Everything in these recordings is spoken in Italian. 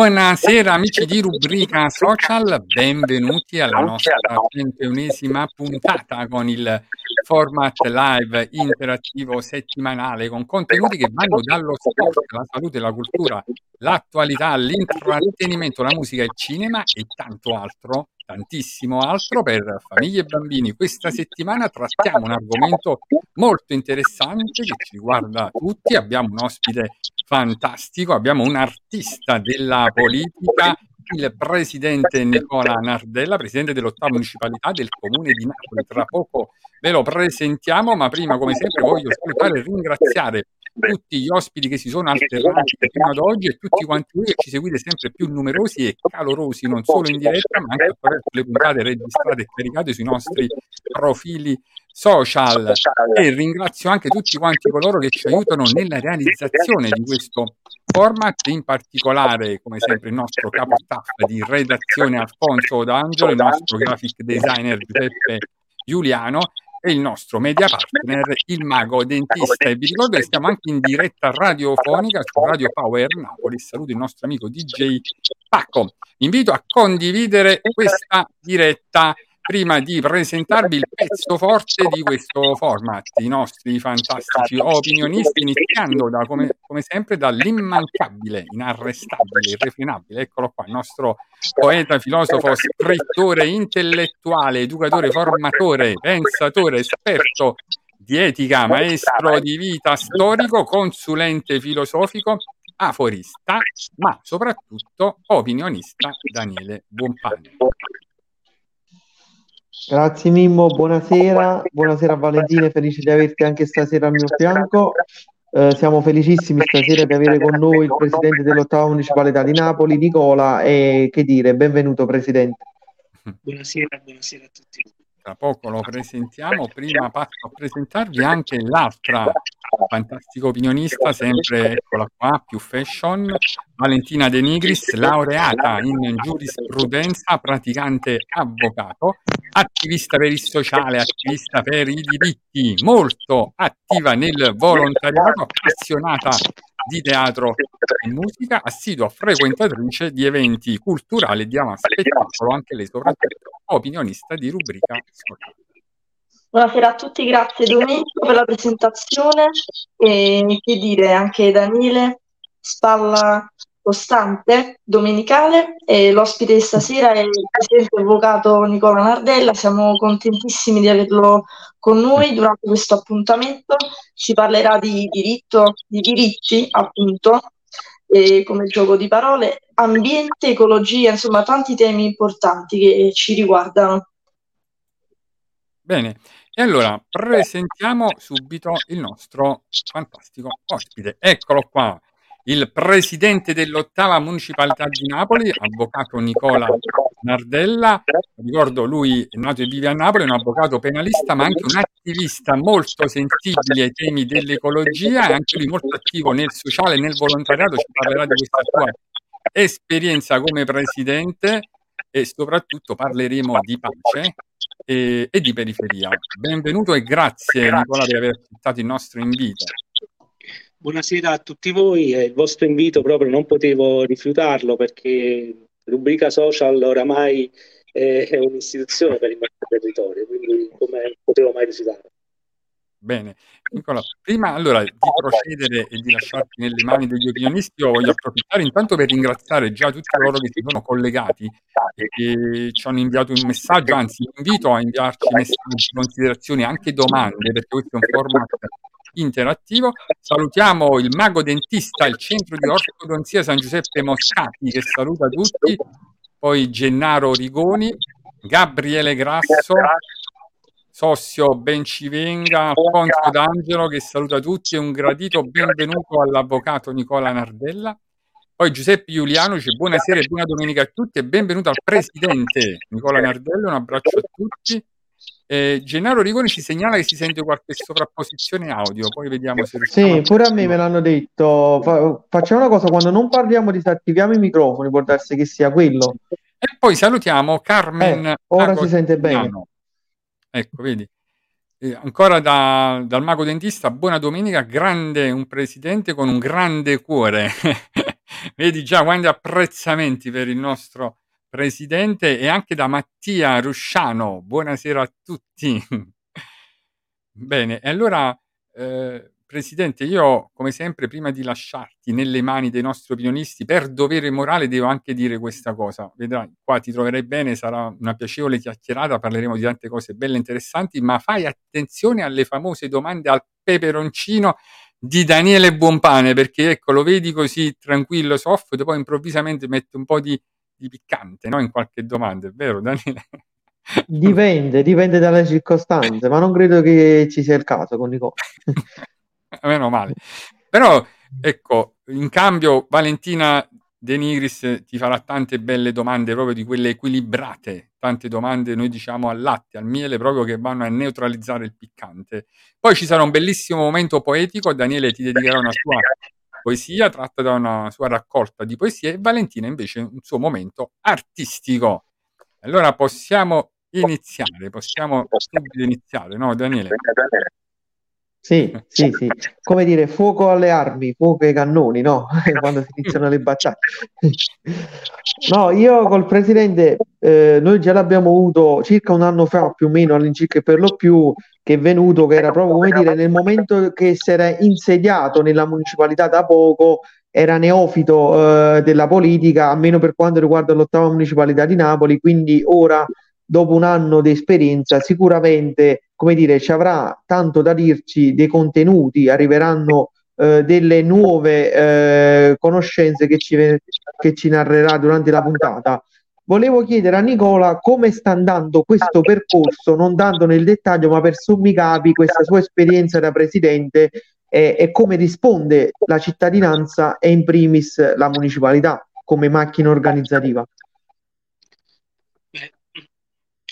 Buonasera amici di Rubrica Social, benvenuti alla nostra 31esima puntata. con il format live interattivo settimanale con contenuti che vanno dallo sport, la salute, la cultura, l'attualità, l'intrattenimento, la musica, il cinema e tanto altro, tantissimo altro per famiglie e bambini. Questa settimana trattiamo un argomento molto interessante che ci riguarda tutti. Abbiamo un ospite fantastico, abbiamo un artista della politica, il presidente Nicola Nardella, presidente dell'ottava municipalità del comune di Napoli. Tra poco ve lo presentiamo, ma prima, come sempre, voglio salutare e ringraziare tutti gli ospiti che si sono alternati fino ad oggi e tutti quanti voi che ci seguite sempre più numerosi e calorosi, non solo in diretta, ma anche attraverso le puntate registrate e caricate sui nostri profili social. E ringrazio anche tutti quanti coloro che ci aiutano nella realizzazione di questo format, in particolare, come sempre, il nostro capo staff di redazione Alfonso D'Angelo, il nostro graphic designer Giuseppe Giuliano e il nostro media partner, il mago dentista. E vi ricordo che stiamo anche in diretta radiofonica su Radio Power Napoli. Saluto il nostro amico DJ Pacco. Vi invito a condividere questa diretta prima di presentarvi il pezzo forte di questo format, i nostri fantastici opinionisti, iniziando da, come, come sempre dall'immancabile, inarrestabile, irrefrenabile, eccolo qua, il nostro poeta, filosofo, scrittore, intellettuale, educatore, formatore, pensatore, esperto di etica, maestro di vita, storico, consulente filosofico, aforista, ma soprattutto opinionista Daniele Buonpane. Grazie Mimmo, buonasera, buonasera Valentina, felice di averti anche stasera al mio fianco. Eh, siamo felicissimi stasera di avere con noi il presidente dell'ottava municipalità di Napoli, Nicola, e che dire, benvenuto presidente. Buonasera, buonasera a tutti. Tra poco lo presentiamo, prima passo a presentarvi anche l'altra fantastica opinionista, sempre eccola qua, più fashion, Valentina De Nigris, laureata in giurisprudenza, praticante avvocato, attivista per il sociale, attivista per i diritti, molto attiva nel volontariato, appassionata di teatro e musica, assidua frequentatrice di eventi culturali di ama spettacolo, anche lei soprattutto opinionista di rubrica sociale. Buonasera a tutti, grazie Domenico per la presentazione e che dire anche Daniele, spalla costante domenicale e l'ospite di stasera è il presidente avvocato Nicola Nardella, siamo contentissimi di averlo con noi durante questo appuntamento, ci parlerà di diritto, di diritti appunto, e come gioco di parole, ambiente, ecologia, insomma tanti temi importanti che ci riguardano. Bene, E allora presentiamo subito il nostro fantastico ospite. Eccolo qua, il presidente dell'ottava municipalità di Napoli, avvocato Nicola Nardella. Ricordo, lui è nato e vive a Napoli, è un avvocato penalista, ma anche un attivista molto sensibile ai temi dell'ecologia e anche lui molto attivo nel sociale e nel volontariato. Ci parlerà di questa sua esperienza come presidente e soprattutto parleremo di pace e, di periferia. Benvenuto e grazie Nicola per aver accettato il nostro invito. Buonasera a tutti voi, il vostro invito proprio non potevo rifiutarlo perché rubrica social oramai è un'istituzione per il nostro territorio, quindi come non potevo mai rifiutarlo. Bene, Nicola, prima allora di procedere e di lasciarti nelle mani degli opinionisti, io voglio approfittare intanto per ringraziare già tutti coloro che si sono collegati e che ci hanno inviato un messaggio, anzi invito a inviarci messaggi, considerazioni, anche domande, perché questo è un format interattivo. Salutiamo il mago dentista, il centro di ortodonzia San Giuseppe Moscati che saluta tutti, poi Gennaro Rigoni, Gabriele Grasso, Sossio Bencivenga, Alfonso D'Angelo che saluta tutti e un gradito benvenuto all'avvocato Nicola Nardella. Poi Giuseppe Giuliano dice buonasera e buona domenica a tutti e benvenuto al presidente Nicola Nardella, un abbraccio a tutti. Eh, Gennaro Rigoni ci segnala che si sente qualche sovrapposizione audio, poi vediamo se Sì, pure a me me l'hanno detto. Fa- facciamo una cosa, quando non parliamo disattiviamo i microfoni, può darsi che sia quello. E poi salutiamo Carmen Eh, ora Mago si sente bene. Ecco, vedi. Eh, ancora da- dal mago dentista, buona domenica, grande, un presidente con un grande cuore. Vedi già quanti apprezzamenti per il nostro presidente e anche da Mattia Rusciano. Buonasera a tutti. Bene, e allora, eh, Presidente, io come sempre, prima di lasciarti nelle mani dei nostri opinionisti, per dovere morale devo anche dire questa cosa. Vedrai, qua ti troverai bene, sarà una piacevole chiacchierata, parleremo di tante cose belle e interessanti, ma fai attenzione alle famose domande al peperoncino di Daniele Buonpane, perché ecco, lo vedi così tranquillo, soft, poi improvvisamente mette un po' di, di piccante no? in qualche domanda, è vero Daniele? Dipende, dipende dalle circostanze, ma non credo che ci sia il caso con Nicola. Meno male. Però, ecco, in cambio Valentina De Nigris ti farà tante belle domande, proprio di quelle equilibrate, tante domande, noi diciamo al latte, al miele, proprio che vanno a neutralizzare il piccante. Poi ci sarà un bellissimo momento poetico, Daniele ti dedicherà una sua poesia tratta da una sua raccolta di poesie e Valentina invece un suo momento artistico. Allora possiamo iniziare, possiamo iniziare, no Daniele? Sì, sì, sì. Come dire, fuoco alle armi, fuoco ai cannoni, no? Quando si iniziano le battaglie. No, io col presidente, eh, noi già l'abbiamo avuto circa un anno fa, più o meno all'incirca per lo più, che è venuto, che era proprio come dire, nel momento che si era insediato nella municipalità da poco, era neofito eh, della politica, almeno per quanto riguarda l'ottava municipalità di Napoli, quindi ora, dopo un anno di esperienza, sicuramente, come dire, ci avrà tanto da dirci dei contenuti, arriveranno eh, delle nuove eh, conoscenze che ci, che ci narrerà durante la puntata. Volevo chiedere a Nicola come sta andando questo percorso, non dando nel dettaglio, ma per sommi capi, questa sua esperienza da presidente e, e come risponde la cittadinanza e in primis la municipalità come macchina organizzativa.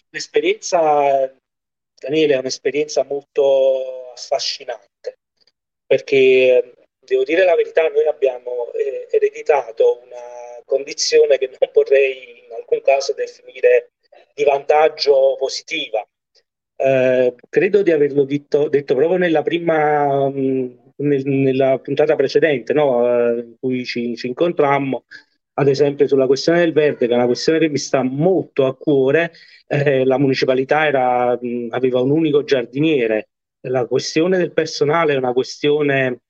L'esperienza, Daniele, è un'esperienza molto affascinante perché devo dire la verità, noi abbiamo eh, ereditato una condizione che non vorrei in alcun caso definire di vantaggio positiva. Eh, credo di averlo detto, detto proprio nella prima, mh, nel- nella puntata precedente, no? Eh, in cui ci, ci incontrammo, ad esempio sulla questione del verde, che è una questione che mi sta molto a cuore. Eh, la municipalità era, mh, aveva un unico giardiniere. La questione del personale è una questione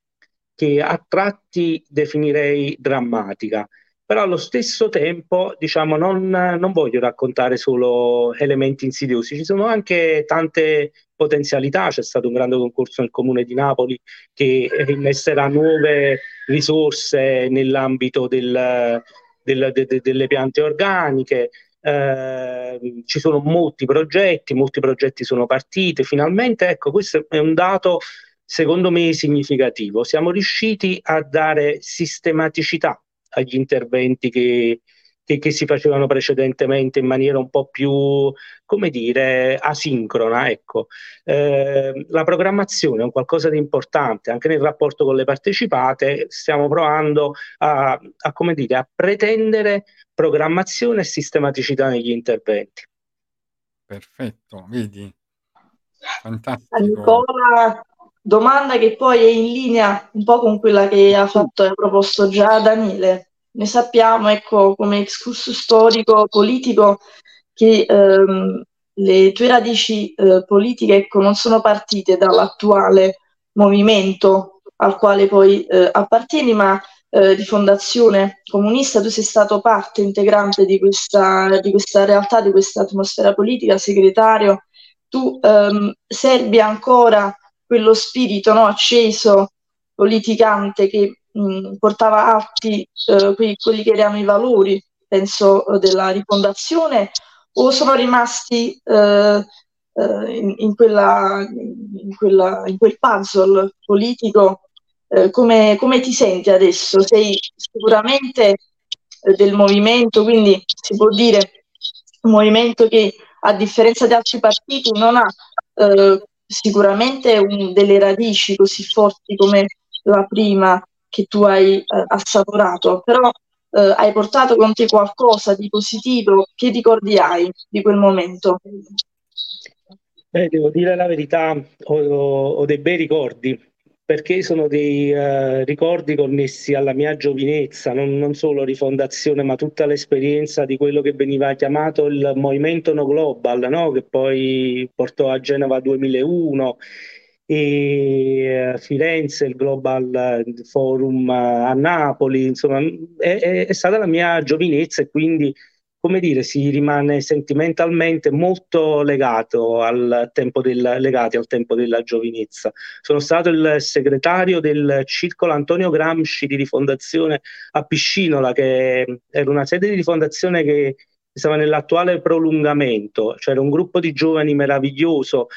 che a tratti definirei drammatica, però allo stesso tempo, diciamo, non, non voglio raccontare solo elementi insidiosi, ci sono anche tante potenzialità. C'è stato un grande concorso nel comune di Napoli che innesterà nuove risorse nell'ambito del- del- de- de- delle piante organiche. eh, ci sono molti progetti, molti progetti sono partiti, finalmente ecco questo è un dato secondo me significativo, siamo riusciti a dare sistematicità agli interventi che, che, che si facevano precedentemente in maniera un po' più, come dire, asincrona. Ecco. Eh, la programmazione è un qualcosa di importante, anche nel rapporto con le partecipate stiamo provando a, a, come dire, a pretendere programmazione e sistematicità negli interventi. Perfetto, vedi? Fantastico. Ancora domanda che poi è in linea un po' con quella che ha fatto e proposto già Daniele. Ne sappiamo, ecco, come excursus storico politico, che ehm, le tue radici eh, politiche ecco, non sono partite dall'attuale movimento al quale poi eh, appartieni, ma eh, di fondazione comunista, tu sei stato parte integrante di questa, di questa realtà, di questa atmosfera politica, segretario. Tu ehm, serbi ancora quello spirito no, acceso, politicante che mh, portava atti eh, quelli, quelli che erano i valori, penso, eh, della rifondazione, o sono rimasti eh, eh, in, in, quella, in, quella, in quel puzzle politico? Eh, come, come ti senti adesso? Sei sicuramente eh, del movimento, quindi si può dire un movimento che a differenza di altri partiti non ha eh, sicuramente un, delle radici così forti come la prima che tu hai eh, assaporato, però eh, hai portato con te qualcosa di positivo. Che ricordi hai di quel momento? Eh, devo dire la verità, ho, ho dei bei ricordi perché sono dei uh, ricordi connessi alla mia giovinezza, non, non, solo rifondazione, ma tutta l'esperienza di quello che veniva chiamato il movimento No Global, no? che poi portò a Genova 2001 e uh, Firenze, il Global Forum a Napoli, insomma, è, è stata la mia giovinezza e quindi come dire, si rimane sentimentalmente molto legato al tempo del, al tempo della giovinezza. Sono stato il segretario del circolo Antonio Gramsci di rifondazione a Piscinola, che era una sede di rifondazione che stava nell'attuale prolungamento, c'era un gruppo di giovani meraviglioso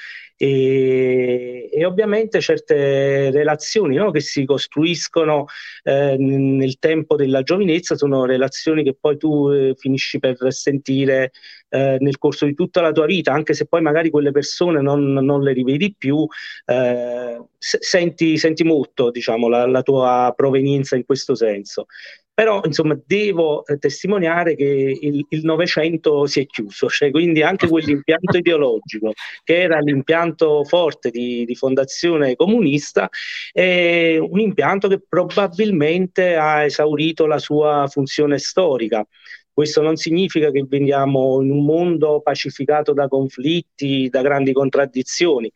e, e ovviamente certe relazioni no, che si costruiscono eh, nel tempo della giovinezza sono relazioni che poi tu eh, finisci per sentire eh, nel corso di tutta la tua vita, anche se poi magari quelle persone non, non le rivedi più, eh, senti, senti, molto diciamo, la, la tua provenienza in questo senso però insomma devo eh, testimoniare che il Novecento si è chiuso, cioè, quindi anche quell'impianto ideologico che era l'impianto forte di, di, fondazione comunista è un impianto che probabilmente ha esaurito la sua funzione storica. Questo non significa che veniamo in un mondo pacificato da conflitti, da grandi contraddizioni.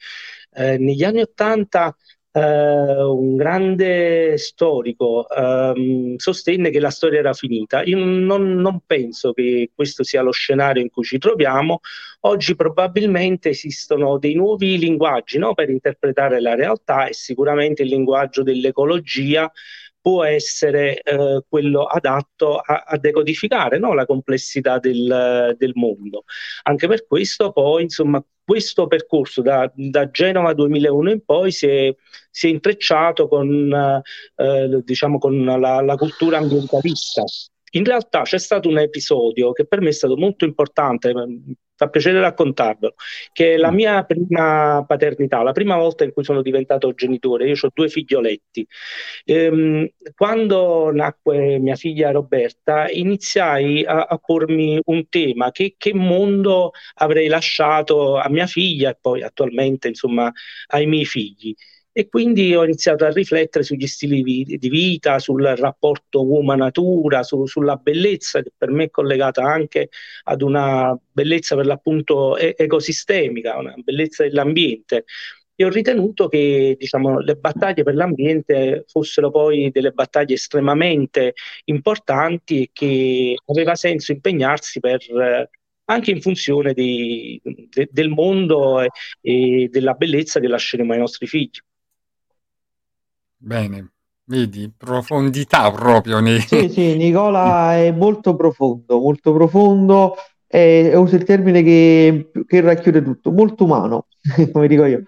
Eh, negli anni Ottanta eh, un grande storico ehm, sostenne che la storia era finita. Io non, non, penso che questo sia lo scenario in cui ci troviamo. Oggi probabilmente esistono dei nuovi linguaggi no, per interpretare la realtà e sicuramente il linguaggio dell'ecologia può essere eh, quello adatto a, a decodificare no? la complessità del, del, mondo. Anche per questo poi, insomma, questo percorso da, da Genova 2001 in poi si è, si è intrecciato con, eh, diciamo, con la, la cultura ambientalista. In realtà c'è stato un episodio che per me è stato molto importante, fa piacere raccontarvelo, che è la mm. mia prima paternità, la prima volta in cui sono diventato genitore. Io ho due figlioletti. Ehm, quando nacque mia figlia Roberta, iniziai a, a pormi un tema: che, che, mondo avrei lasciato a mia figlia e poi attualmente, insomma, ai miei figli. E quindi ho iniziato a riflettere sugli stili di vita, sul rapporto uomo-natura, su, sulla bellezza che per me è collegata anche ad una bellezza per l'appunto ecosistemica, una bellezza dell'ambiente. E ho ritenuto che diciamo, le battaglie per l'ambiente fossero poi delle battaglie estremamente importanti e che aveva senso impegnarsi per anche in funzione di, de, del mondo e, e della bellezza che lasceremo ai nostri figli. Bene, vedi, profondità proprio nei... Sì, sì, Nicola è molto profondo, molto profondo e uso il termine che, che racchiude tutto, molto umano, come dico io.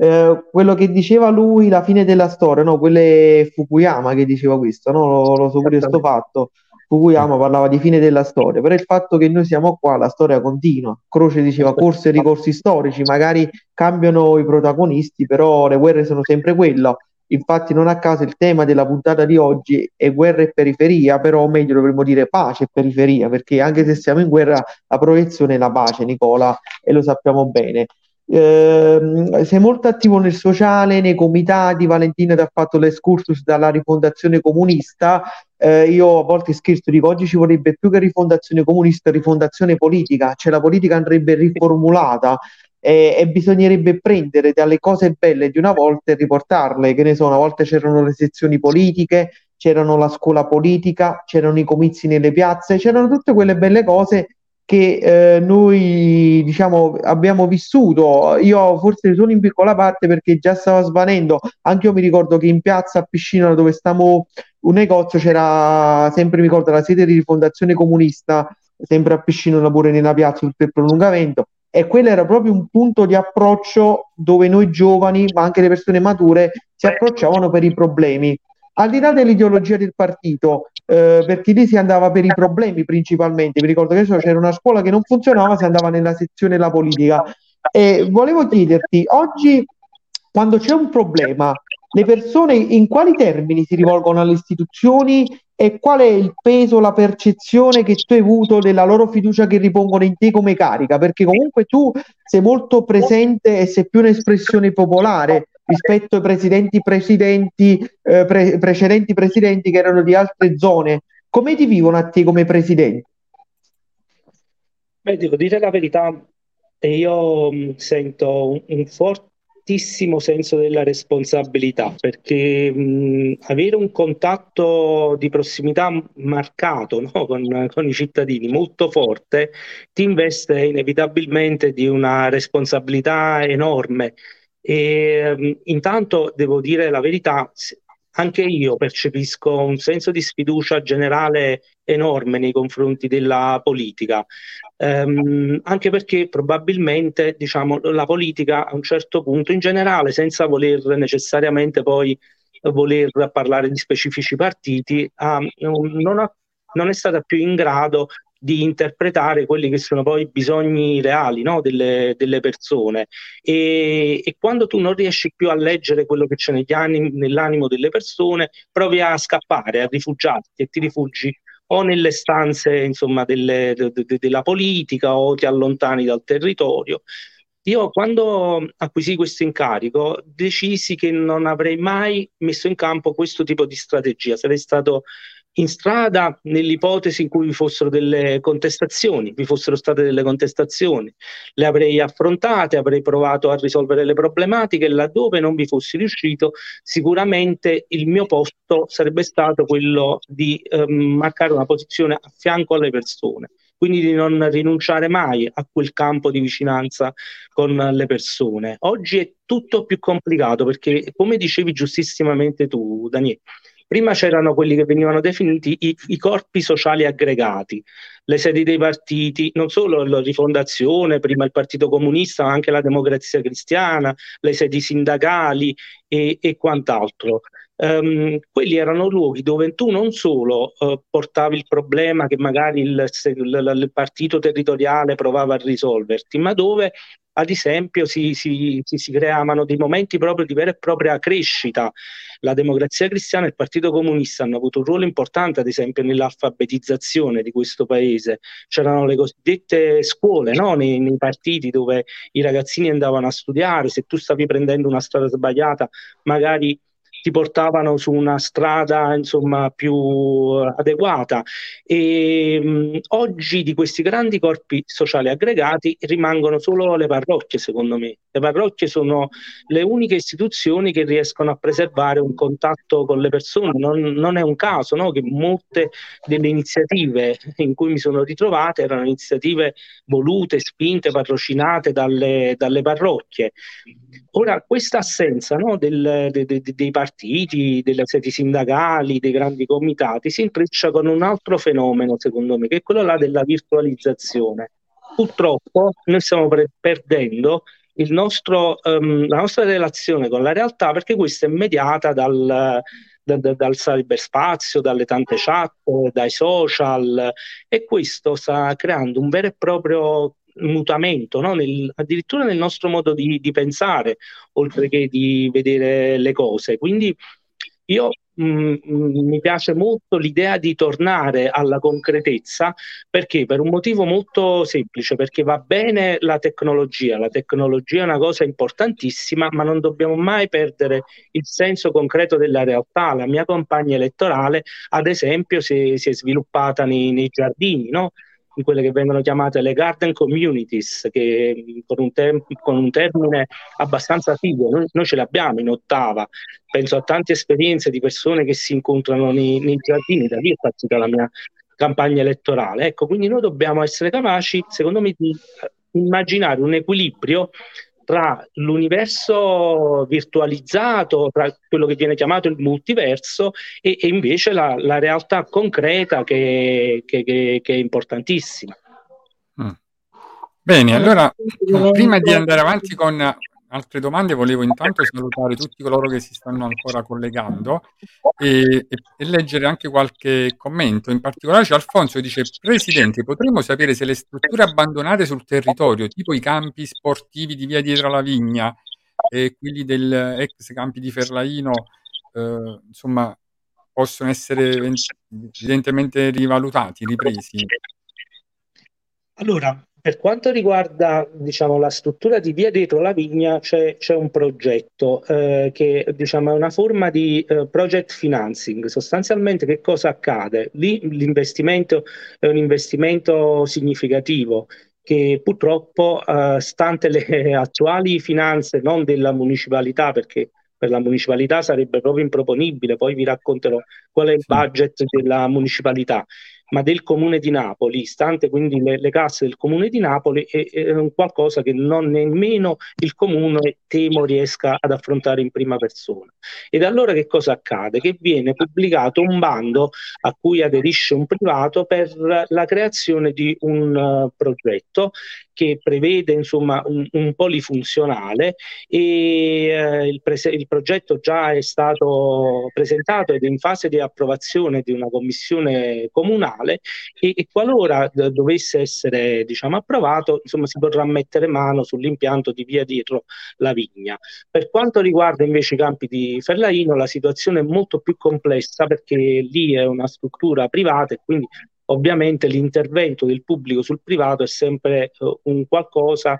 Eh, quello che diceva lui, la fine della storia, no? Quello è Fukuyama che diceva questo, no? Lo, lo so pure sto fatto. Fukuyama parlava di fine della storia, però il fatto che noi siamo qua, la storia continua. Croce diceva corse e ricorsi storici, magari cambiano i protagonisti, però le guerre sono sempre quello. Infatti, non a caso il tema della puntata di oggi è guerra e periferia, però meglio dovremmo dire pace e periferia, perché anche se siamo in guerra, la proiezione è la pace, Nicola, e lo sappiamo bene. Ehm, sei molto attivo nel sociale, nei comitati. Valentina ti ha fatto l'escursus dalla rifondazione comunista. Eh, io a volte scherzo, dico oggi ci vorrebbe più che rifondazione comunista, rifondazione politica, cioè la politica andrebbe riformulata e, e bisognerebbe prendere dalle cose belle di una volta e riportarle. Che ne so, una volta c'erano le sezioni politiche, c'erano la scuola politica, c'erano i comizi nelle piazze, c'erano tutte quelle belle cose che eh, noi diciamo abbiamo vissuto. Io forse solo in piccola parte perché già stava svanendo. Anche io mi ricordo che in piazza a Piscina dove stavamo un negozio c'era sempre, mi ricordo, la sede di rifondazione comunista, sempre a Piscina pure nella piazza tutto il prolungamento. E quello era proprio un punto di approccio dove noi giovani, ma anche le persone mature, si approcciavano per i problemi. Al di là dell'ideologia del partito, eh, perché lì si andava per i problemi principalmente. Mi ricordo che c'era una scuola che non funzionava, si andava nella sezione della politica. E volevo chiederti, oggi quando c'è un problema, le persone in quali termini si rivolgono alle istituzioni e qual è il peso, la percezione che tu hai avuto della loro fiducia che ripongono in te come carica? Perché comunque tu sei molto presente e sei più un'espressione popolare rispetto ai presidenti, presidenti eh, pre- precedenti presidenti che erano di altre zone. Come ti vivono a te come presidente? Beh, devo dire la verità, io sento un, un fortissimo senso della responsabilità perché mh, avere un contatto di prossimità marcato, no, con, con i cittadini molto forte ti investe inevitabilmente di una responsabilità enorme. E mh, intanto devo dire la verità, anche io percepisco un senso di sfiducia generale enorme nei confronti della politica. Ehm, anche perché probabilmente, diciamo, la politica a un certo punto, in generale, senza voler necessariamente poi voler parlare di specifici partiti, ha- non, ha- non è stata più in grado di interpretare quelli che sono poi i bisogni reali, no, delle, delle persone. E, e quando tu non riesci più a leggere quello che c'è animi- nell'animo delle persone, provi a scappare, a rifugiarti e ti rifugi o nelle stanze, insomma, delle- de- de- della politica o ti allontani dal territorio. Io quando acquisì questo incarico decisi che non avrei mai messo in campo questo tipo di strategia, sarei stato in strada nell'ipotesi in cui vi fossero delle contestazioni, vi fossero state delle contestazioni, le avrei affrontate, avrei provato a risolvere le problematiche, laddove non vi fossi riuscito, sicuramente il mio posto sarebbe stato quello di ehm, marcare una posizione a fianco alle persone quindi di non rinunciare mai a quel campo di vicinanza con le persone. Oggi è tutto più complicato perché, come dicevi giustissimamente tu, Daniele, prima c'erano quelli che venivano definiti i, i corpi sociali aggregati, le sedi dei partiti, non solo la rifondazione, prima il Partito Comunista, ma anche la Democrazia Cristiana, le sedi sindacali e, e quant'altro. Ehm, quelli erano luoghi dove tu non solo eh, portavi il problema che magari il- il- il partito territoriale provava a risolverti, ma dove ad esempio si, si- si- si creavano dei momenti proprio di vera e propria crescita. La democrazia cristiana e il Partito Comunista hanno avuto un ruolo importante, ad esempio, nell'alfabetizzazione di questo paese. C'erano le cosiddette scuole, no? Nei, nei partiti dove i ragazzini andavano a studiare, se tu stavi prendendo una strada sbagliata, magari ti portavano su una strada insomma più adeguata. E mh, oggi di questi grandi corpi sociali aggregati rimangono solo le parrocchie secondo me. Le parrocchie sono le uniche istituzioni che riescono a preservare un contatto con le persone. Non, non è un caso no, che molte delle iniziative in cui mi sono ritrovato erano iniziative volute, spinte, patrocinate dalle, dalle parrocchie Ora, questa assenza no, del- de- de- dei partiti, delle sedi sindacali, dei grandi comitati si intreccia con un altro fenomeno, secondo me, che è quello là della virtualizzazione. purtroppo noi stiamo pre- perdendo nostro, ehm, la nostra relazione con la realtà perché questa è mediata dal, da- da- dal cyberspazio, dalle tante chat, dai social e questo sta creando un vero e proprio mutamento, no? Nel- addirittura nel nostro modo di, di pensare, oltre che di vedere le cose. Quindi io mh, mh, mi piace molto l'idea di tornare alla concretezza perché? Per un motivo molto semplice, perché va bene la tecnologia, la tecnologia è una cosa importantissima, ma non dobbiamo mai perdere il senso concreto della realtà. La mia campagna elettorale, ad esempio, si si è sviluppata nei, nei giardini, no? In quelle che vengono chiamate le garden communities, che mh, con un, tem- con un termine abbastanza figo, noi, noi ce l'abbiamo in ottava, penso a tante esperienze di persone che si incontrano nei, nei giardini, da lì è partita la mia campagna elettorale. Ecco, quindi noi dobbiamo essere capaci, secondo me, di eh, immaginare un equilibrio tra l'universo virtualizzato, tra quello che viene chiamato il multiverso e, e invece la, la realtà concreta che, che- che- che è importantissima. Mm. Bene, allora prima di andare avanti con altre domande, volevo intanto salutare tutti coloro che si stanno ancora collegando e, e- leggere anche qualche commento. In particolare c'è Alfonso che dice: Presidente, potremmo sapere se le strutture abbandonate sul territorio, tipo i campi sportivi di via dietro la vigna e quelli del ex campi di Ferlaino, eh, insomma, possono essere evidentemente rivalutati, ripresi. Allora, per quanto riguarda, diciamo, la struttura di via dietro la vigna, c'è, c'è un progetto eh, che, diciamo, è una forma di eh, project financing. Sostanzialmente, che cosa accade? Lì l'investimento è un investimento significativo che purtroppo, eh, stante le attuali finanze non della municipalità, perché per la municipalità sarebbe proprio improponibile, poi vi racconterò qual è il budget della municipalità ma del Comune di Napoli, stante quindi le, le casse del Comune di Napoli, è, è qualcosa che non nemmeno il Comune temo riesca ad affrontare in prima persona. Ed allora che cosa accade? Che viene pubblicato un bando a cui aderisce un privato per la creazione di un eh, progetto che prevede insomma un, un polifunzionale e eh, il, prese- il progetto già è stato presentato ed è in fase di approvazione di una commissione comunale e, e qualora d- dovesse essere diciamo, approvato, insomma, si potrà mettere mano sull'impianto di via dietro la vigna. Per quanto riguarda invece i campi di Ferlaino, la situazione è molto più complessa perché lì è una struttura privata e quindi ovviamente l'intervento del pubblico sul privato è sempre eh, un qualcosa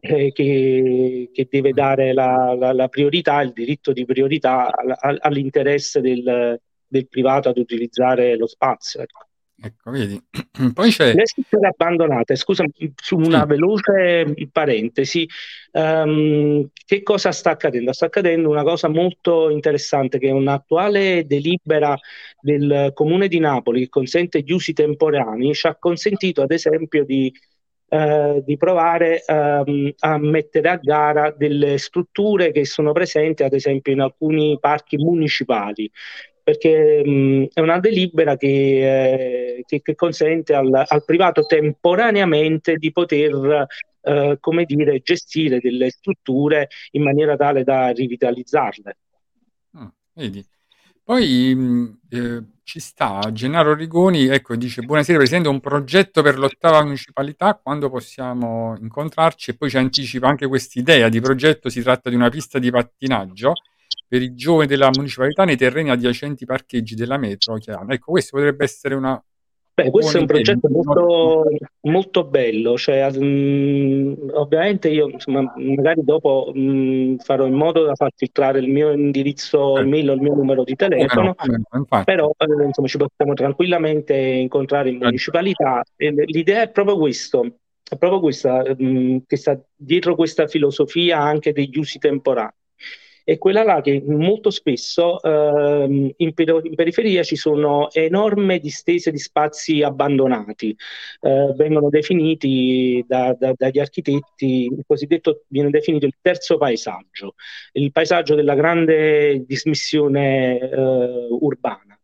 eh, che, che deve dare la, la- la priorità, il diritto di priorità al- al- all'interesse del, del privato ad utilizzare lo spazio. ecco. Ecco, vedi. Poi c'è... Le strutture abbandonate, scusa, su una Sì. veloce parentesi, ehm, che cosa sta accadendo? Sta accadendo una cosa molto interessante che è un'attuale delibera del Comune di Napoli che consente gli usi temporanei, ci ha consentito ad esempio di, eh, di provare ehm, a mettere a gara delle strutture che sono presenti ad esempio in alcuni parchi municipali perché mh, è una delibera che, eh, che- che consente al, al privato temporaneamente di poter, eh, come dire, gestire delle strutture in maniera tale da rivitalizzarle. Ah, vedi. Poi mh, eh, ci sta Gennaro Rigoni, ecco, dice buonasera Presidente, un progetto per l'ottava municipalità, quando possiamo incontrarci? E poi ci anticipa anche quest'idea di progetto, si tratta di una pista di pattinaggio per i giovani della municipalità nei terreni adiacenti ai parcheggi della metro Chiana. Ecco, questo potrebbe essere una Beh, questo è un progetto molto, molto bello, cioè, mh, ovviamente io insomma, magari dopo mh, farò in modo da far filtrare il mio indirizzo Eh, email o il mio numero di telefono, no, infatti. però eh, insomma, ci possiamo tranquillamente incontrare in Eh, municipalità. L'idea è proprio questo, è proprio questa, mh, che sta dietro questa filosofia anche degli usi temporanei. È quella là che molto spesso ehm, in, per- in periferia ci sono enormi distese di spazi abbandonati, eh, vengono definiti da- da- dagli architetti, il cosiddetto viene definito il terzo paesaggio, il paesaggio della grande dismissione eh, urbana.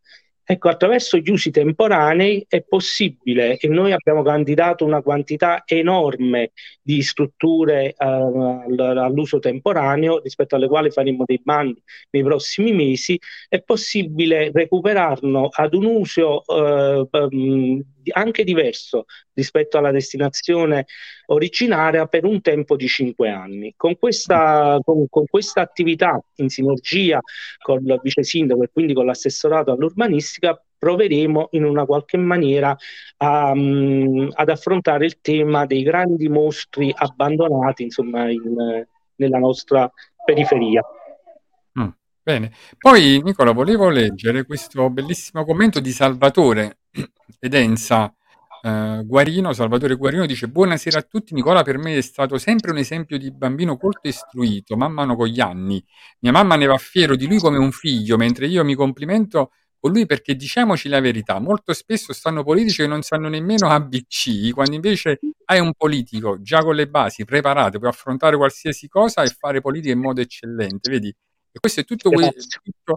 Ecco, attraverso gli usi temporanei è possibile e noi abbiamo candidato una quantità enorme di strutture eh, al- all'uso temporaneo rispetto alle quali faremo dei bandi nei prossimi mesi, è possibile recuperarlo ad un uso eh, mh, anche diverso rispetto alla destinazione originaria per un tempo di cinque anni. Con questa, con, con questa attività in sinergia con il vice sindaco e quindi con l'assessorato all'urbanistica proveremo in una qualche maniera a, mm, ad affrontare il tema dei grandi mostri abbandonati insomma in- nella nostra periferia. Mm, bene. Poi, Nicola, volevo leggere questo bellissimo commento di Salvatore Edenza eh, Guarino. Salvatore Guarino dice: Buonasera a tutti. Nicola per me è stato sempre un esempio di bambino colto e istruito, man mano con gli anni. Mia mamma ne va fiero di lui come un figlio, mentre io mi complimento con lui perché diciamoci la verità, molto spesso stanno politici che non sanno nemmeno ABC, quando invece hai un politico già con le basi preparate, puoi affrontare qualsiasi cosa e fare politica in modo eccellente, vedi? E questo è tutto, que- tutto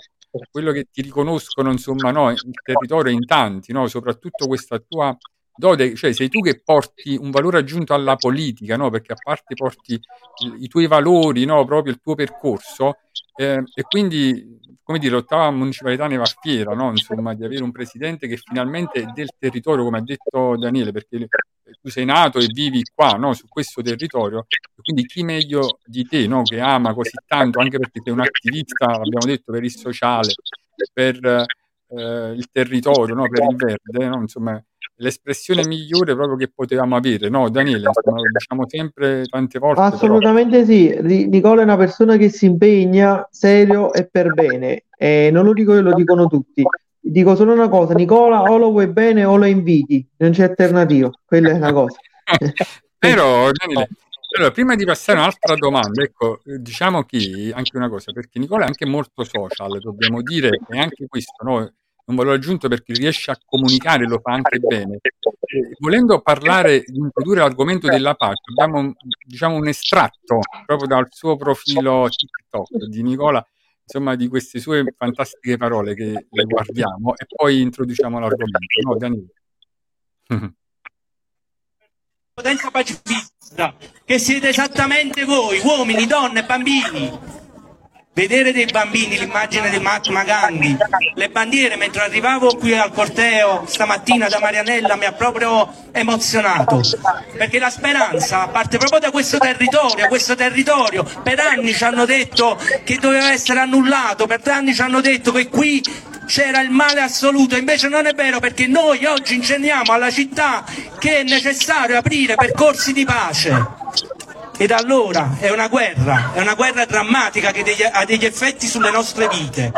quello che ti riconoscono, insomma, no, il territorio in tanti, no? Soprattutto questa tua dode, cioè sei tu che porti un valore aggiunto alla politica, no? Perché a parte porti i, i tuoi valori, no? Proprio il tuo percorso, eh, e quindi, come dire, l'ottava municipalità ne va fiera, no? Insomma, di avere un presidente che finalmente è del territorio, come ha detto Daniele, perché tu sei nato e vivi qua, no? Su questo territorio, quindi chi meglio di te, no? Che ama così tanto, anche perché sei un attivista, l'abbiamo detto, per il sociale, per eh, il territorio, no? Per il verde, no? Insomma, l'espressione migliore proprio che potevamo avere, no? Daniele, insomma, lo diciamo sempre tante volte, però Assolutamente sì, Ri- Nicola è una persona che si impegna serio e per bene, e non lo dico io, lo dicono tutti. Dico solo una cosa, Nicola o lo vuoi bene o lo inviti, non c'è alternativa, quella è una cosa. Però, Daniele, allora, prima di passare a un'altra domanda, ecco, diciamo che anche una cosa, perché Nicola è anche molto social, dobbiamo dire che anche questo no, è un valore aggiunto perché riesce a comunicare, lo fa anche bene. Volendo parlare di introdurre l'argomento della pace, abbiamo diciamo un estratto proprio dal suo profilo TikTok di Nicola, insomma, di queste sue fantastiche parole che le guardiamo e poi introduciamo l'argomento, no, Daniele? potenza pacifista, che siete esattamente voi, uomini, donne, bambini. Vedere dei bambini, l'immagine di Mahatma Gandhi, le bandiere mentre arrivavo qui al corteo stamattina da Marianella mi ha proprio emozionato, perché la speranza parte proprio da questo territorio, questo territorio. Per anni ci hanno detto che doveva essere annullato, per anni ci hanno detto che qui c'era il male assoluto, invece non è vero perché noi oggi insegniamo alla città che è necessario aprire percorsi di pace. Ed allora è una guerra, è una guerra drammatica che ha degli effetti sulle nostre vite.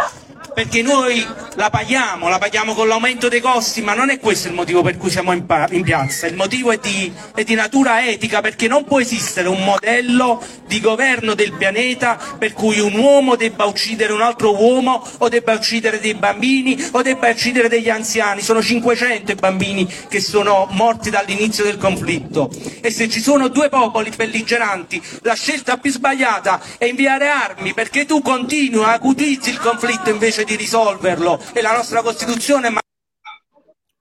Perché noi la paghiamo, la paghiamo con l'aumento dei costi, ma non è questo il motivo per cui siamo in, in piazza. Il motivo è di, è di natura etica, perché non può esistere un modello di governo del pianeta per cui un uomo debba uccidere un altro uomo, o debba uccidere dei bambini, o debba uccidere degli anziani. Sono 500 i bambini che sono morti dall'inizio del conflitto. E se ci sono due popoli belligeranti, la scelta più sbagliata è inviare armi, perché tu continui, acutizzi il conflitto invece di risolverlo. E la nostra Costituzione ma-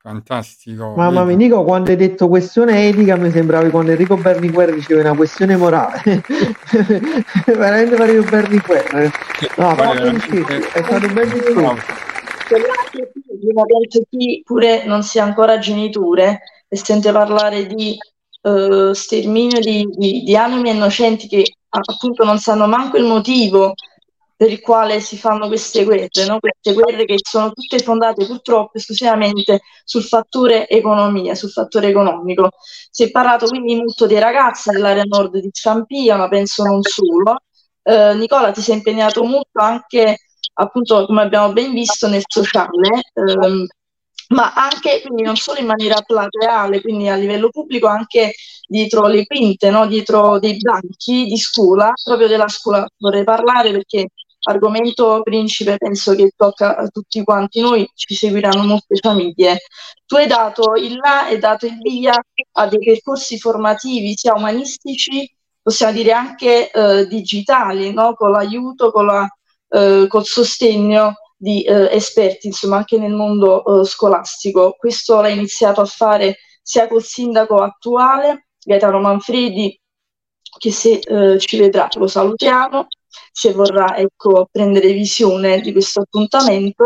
Fantastico. Mamma mia? Nico, quando hai detto questione etica mi sembravi quando Enrico Berlinguer diceva una questione morale. Veramente parevo Berlinguer. No, veramente- è stato un bel discorso. Penso chi pure non sia ancora genitore e sente parlare di eh, sterminio di, di, di anime innocenti che appunto non sanno manco il motivo per il quale si fanno queste guerre, no? Queste guerre che sono tutte fondate purtroppo esclusivamente sul fattore economia, sul fattore economico. Si è parlato quindi molto dei ragazzi dell'area nord di Scampia, ma penso non solo. Eh, Nicola, ti sei impegnato molto anche, appunto, come abbiamo ben visto, nel sociale, ehm, ma anche, quindi non solo in maniera plateale, quindi a livello pubblico, anche dietro le quinte, no? dietro dei banchi di scuola, proprio della scuola vorrei parlare perché argomento principe penso che tocca a tutti quanti noi, ci seguiranno molte famiglie. Tu hai dato il là e dato il via a dei percorsi formativi sia umanistici, possiamo dire anche eh, digitali, no? con l'aiuto, con la, eh, col sostegno di eh, esperti, insomma, anche nel mondo eh, scolastico. Questo l'ha iniziato a fare sia col sindaco attuale, Gaetano Manfredi, che se eh, ci vedrà lo salutiamo, se vorrà ecco, prendere visione di questo appuntamento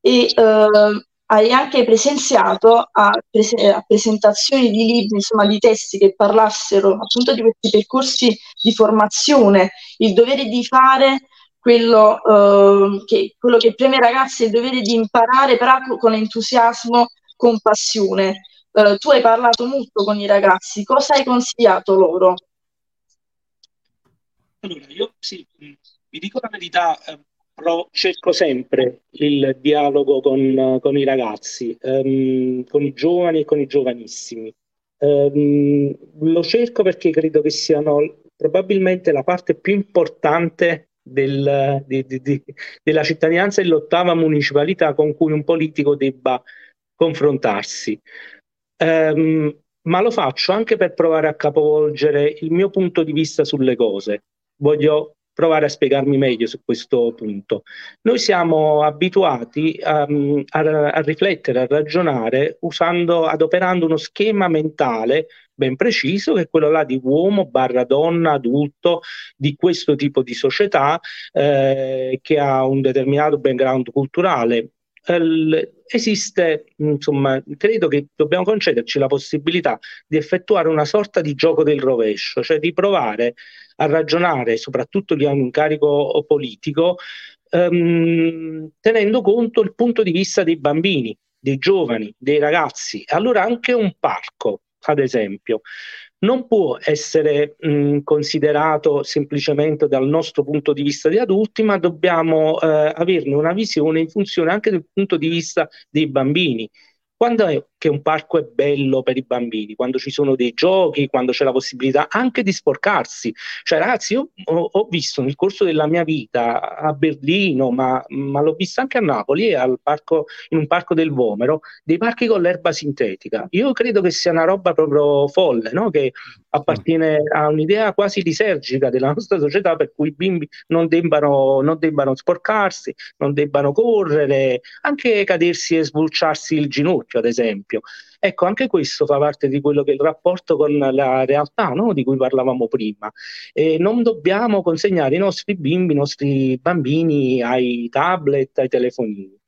e eh, hai anche presenziato a, prese- a presentazioni di libri, insomma di testi che parlassero appunto di questi percorsi di formazione, il dovere di fare quello, eh, che, quello che preme ai ragazzi il dovere di imparare però con entusiasmo, con passione. Eh, tu hai parlato molto con i ragazzi, cosa hai consigliato loro? Allora, io sì, mh, vi dico la verità, eh, pro- cerco sempre il dialogo con, con i ragazzi, ehm, con i giovani e con i giovanissimi. Ehm, lo cerco perché credo che siano probabilmente la parte più importante del- di- di- di- della cittadinanza e l'ottava municipalità con cui un politico debba confrontarsi. Ehm, ma lo faccio anche per provare a capovolgere il mio punto di vista sulle cose. Voglio provare a spiegarmi meglio su questo punto. Noi siamo abituati um, a, a riflettere, a ragionare usando, adoperando uno schema mentale ben preciso, che è quello là di uomo barra donna adulto di questo tipo di società eh, che ha un determinato background culturale. Esiste, insomma, credo che dobbiamo concederci la possibilità di effettuare una sorta di gioco del rovescio, cioè di provare a ragionare, soprattutto di un incarico politico, ehm, tenendo conto il punto di vista dei bambini, dei giovani, dei ragazzi. Allora anche un parco, ad esempio, non può essere mh, considerato semplicemente dal nostro punto di vista di adulti, ma dobbiamo eh, averne una visione in funzione anche del punto di vista dei bambini. Quando che un parco è bello per i bambini? Quando ci sono dei giochi, quando c'è la possibilità anche di sporcarsi. Cioè, ragazzi, io ho, ho visto nel corso della mia vita a Berlino, ma, ma l'ho visto anche a Napoli, al parco, in un parco del Vomero, dei parchi con l'erba sintetica. Io credo che sia una roba proprio folle, no? che appartiene a un'idea quasi lisergica della nostra società per cui i bimbi non debbano, non debbano sporcarsi, non debbano correre, anche cadersi e sbulciarsi il ginocchio, ad esempio. Ecco, anche questo fa parte di quello che è il rapporto con la realtà, no? di cui parlavamo prima. E non dobbiamo consegnare i nostri bimbi, i nostri bambini ai tablet, ai telefonini.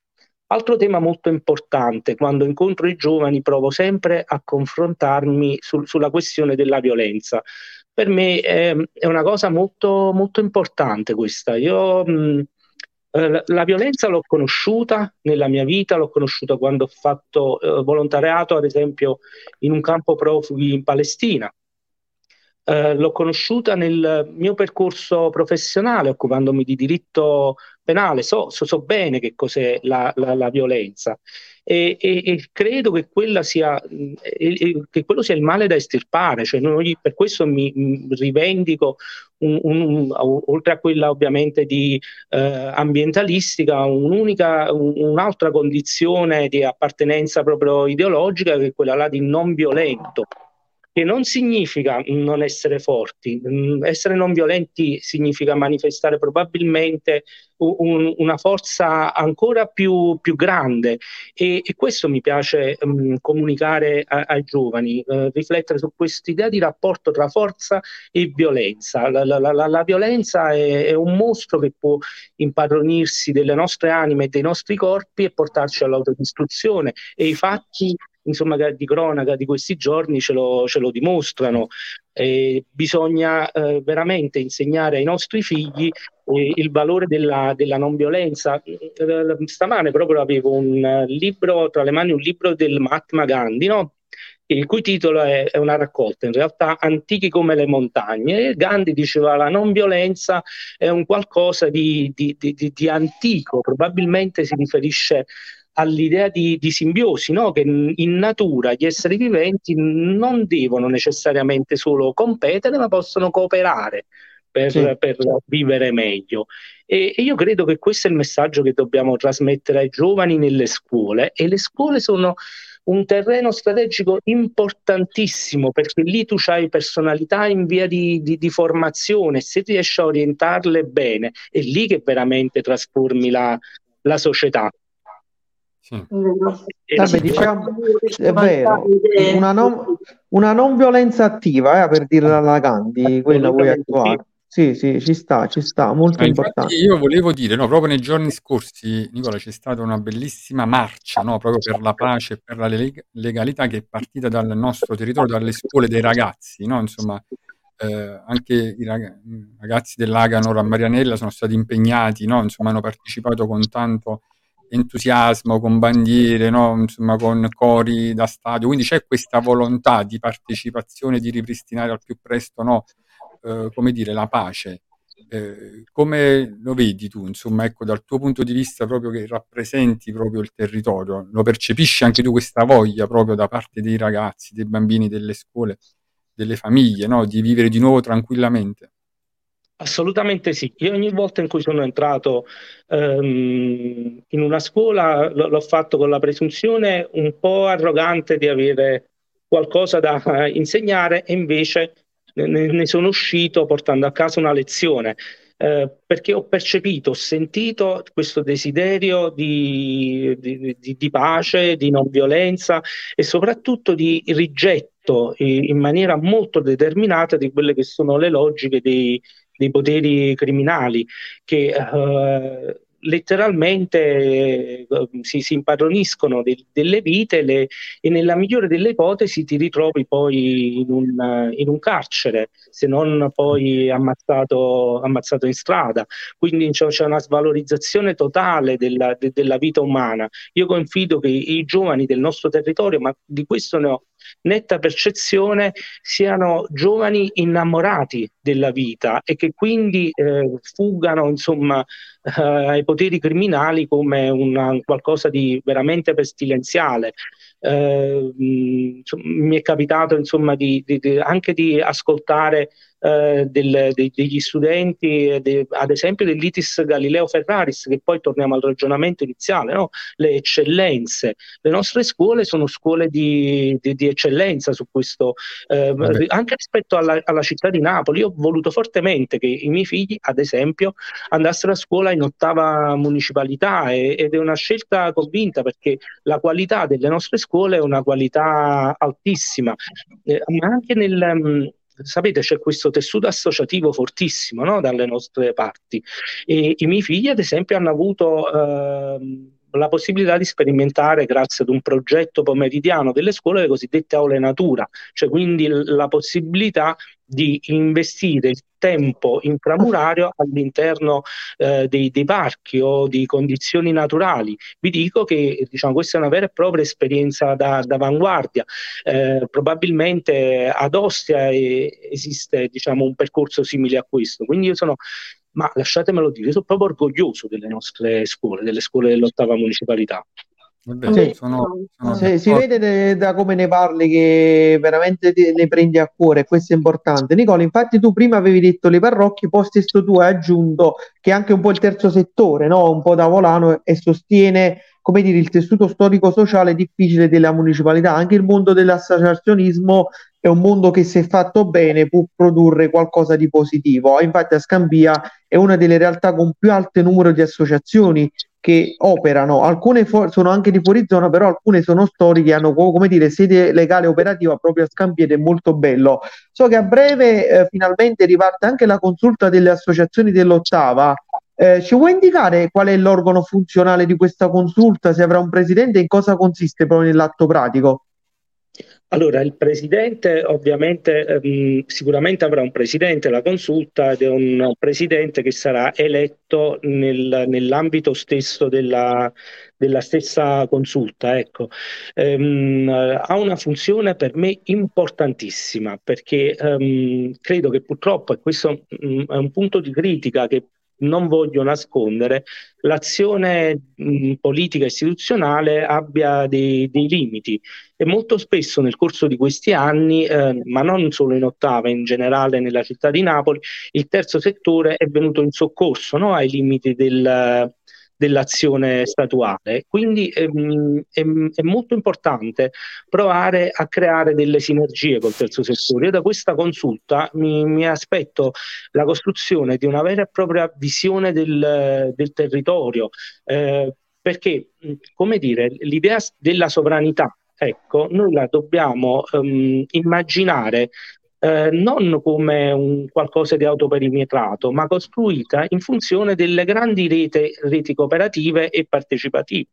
Altro tema molto importante, quando incontro i giovani provo sempre a confrontarmi sul- sulla questione della violenza. Per me ehm, è una cosa molto, molto importante questa. Io mh, eh, la- violenza l'ho conosciuta nella mia vita, l'ho conosciuta quando ho fatto eh, volontariato, ad esempio, in un campo profughi in Palestina. Eh, l'ho conosciuta nel mio percorso professionale, occupandomi di diritto penale, so, so- so bene che cos'è la, la- la violenza e, e- e credo che, sia, che quello sia il male da estirpare, cioè noi per questo mi mh, rivendico, un- un- oltre a quella ovviamente di eh, ambientalistica, un'unica, un- un'altra condizione di appartenenza proprio ideologica che è quella là di non violento che non significa non essere forti, Mm, essere non violenti significa manifestare probabilmente un- una forza ancora più, più grande. E, e questo mi piace mm, comunicare a- ai giovani, eh, riflettere su quest'idea di rapporto tra forza e violenza. La, la- la- la violenza è, è un mostro che può impadronirsi delle nostre anime e dei nostri corpi e portarci all'autodistruzione. E i fatti insomma, che- di cronaca di questi giorni ce lo, ce lo dimostrano. Eh, bisogna eh, veramente insegnare ai nostri figli eh, il valore della, della non violenza. Stamane proprio avevo un eh, libro tra le mani, un libro del Mahatma Gandhi, no? il cui titolo è, è una raccolta, in realtà Antichi come le montagne. Gandhi diceva la non violenza è un qualcosa di- di- di- di antico, probabilmente si riferisce all'idea di, di simbiosi, no? che in natura gli esseri viventi non devono necessariamente solo competere, ma possono cooperare per, Sì. per vivere meglio. E, e io credo che questo è il messaggio che dobbiamo trasmettere ai giovani nelle scuole e le scuole sono un terreno strategico importantissimo perché lì tu hai personalità in via di, di- di formazione, se riesci a orientarle bene, è lì che veramente trasformi la, la società. Sì. Vabbè, sì, diciamo, è vero, una non, una non violenza attiva, eh, per dirla alla Gandhi, quella vuoi attuare. Sì, sì, ci sta, ci sta, molto Ma importante. io volevo dire, no, proprio nei giorni scorsi, Nicola, c'è stata una bellissima marcia, no, proprio per la pace e per la leg- legalità che è partita dal nostro territorio, dalle scuole dei ragazzi, no? Insomma, eh, anche i rag- ragazzi dell'Aganor a Marianella sono stati impegnati, no? Insomma, hanno partecipato con tanto entusiasmo, con bandiere, no? Insomma, con cori da stadio. Quindi c'è questa volontà di partecipazione, di ripristinare al più presto, no? Eh, come dire, la pace. Eh, come lo vedi tu, insomma, ecco, dal tuo punto di vista proprio che rappresenti proprio il territorio, lo percepisci anche tu questa voglia proprio da parte dei ragazzi, dei bambini, delle scuole, delle famiglie, no? Di vivere di nuovo tranquillamente? Assolutamente sì. Io ogni volta in cui sono entrato ehm, in una scuola l- l'ho fatto con la presunzione un po' arrogante di avere qualcosa da eh, insegnare e invece ne, ne sono uscito portando a casa una lezione. eh, perché ho percepito, ho sentito questo desiderio di, di- di- di pace, di non violenza e soprattutto di rigetto in maniera molto determinata di quelle che sono le logiche dei, dei poteri criminali che eh, letteralmente eh, si, si impadroniscono de- delle vite le- e nella migliore delle ipotesi ti ritrovi poi in un, in un carcere, se non poi ammazzato, ammazzato in strada. Quindi c'è, c'è una svalorizzazione totale della, de- della vita umana. Io confido che i giovani del nostro territorio, ma di questo ne ho netta percezione, siano giovani innamorati della vita e che quindi eh, fuggano insomma eh, ai poteri criminali come una, qualcosa di veramente pestilenziale. Eh, insomma, mi è capitato insomma di, di- di- anche di ascoltare eh, del- de- degli studenti, eh, de- ad esempio dell'ITIS Galileo Ferraris, che poi torniamo al ragionamento iniziale, no? le eccellenze. Le nostre scuole sono scuole di, di- di eccellenza su questo, eh, anche rispetto alla, alla città di Napoli. Io ho voluto fortemente che i miei figli, ad esempio, andassero a scuola in ottava municipalità e- ed è una scelta convinta perché la qualità delle nostre scuole è una qualità altissima, Eh, ma anche nel... Sapete, c'è questo tessuto associativo fortissimo, no, dalle nostre parti. E i miei figli, ad esempio, hanno avuto ehm, la possibilità di sperimentare, grazie ad un progetto pomeridiano delle scuole, le cosiddette aule natura, cioè quindi la possibilità di investire il tempo inframurario all'interno eh, dei, dei parchi o di condizioni naturali. Vi dico che diciamo, questa è una vera e propria esperienza da- d'avanguardia. Eh, probabilmente ad Ostia eh, esiste diciamo, un percorso simile a questo. Quindi io sono, ma lasciatemelo dire, sono proprio orgoglioso delle nostre scuole, delle scuole dell'ottava municipalità. Vabbè, Sì. sono, sono Se- si vede de- da come ne parli che veramente te- ne prendi a cuore, e questo è importante. Nicola, infatti tu prima avevi detto le parrocchie, poi stesso tu hai aggiunto che anche un po' il terzo settore, no? Un po' da volano e sostiene, come dire, il tessuto storico-sociale difficile della municipalità. Anche il mondo dell'associazionismo è un mondo che se fatto bene può produrre qualcosa di positivo. Infatti a Scambia è una delle realtà con più alto numero di associazioni che operano, alcune fu- sono anche di fuori zona, però alcune sono storiche, hanno co- come dire sede legale operativa proprio a Scambia ed è molto bello. So che a breve eh, finalmente riparte anche la consulta delle associazioni dell'ottava. Eh, ci vuoi indicare qual è l'organo funzionale di questa consulta, se avrà un presidente e in cosa consiste proprio nell'atto pratico? Allora, il presidente ovviamente ehm, sicuramente avrà un presidente, la consulta, ed è un presidente che sarà eletto nel- nell'ambito stesso della, della stessa consulta. Ecco. Ehm, ha una funzione per me importantissima perché ehm, credo che purtroppo, e questo mm, è un punto di critica che non voglio nascondere, l'azione mh, politica istituzionale abbia dei, dei limiti. E molto spesso nel corso di questi anni, eh, ma non solo in ottava, in generale nella città di Napoli, il terzo settore è venuto in soccorso no, ai limiti del, dell'azione statuale. Quindi ehm, è, è molto importante provare a creare delle sinergie col terzo settore. Io da questa consulta mi, mi aspetto la costruzione di una vera e propria visione del, del territorio, eh, perché, come dire, l'idea della sovranità, ecco, noi la dobbiamo ehm, immaginare eh, non come un qualcosa di autoperimetrato, ma costruita in funzione delle grandi rete- reti cooperative e partecipative.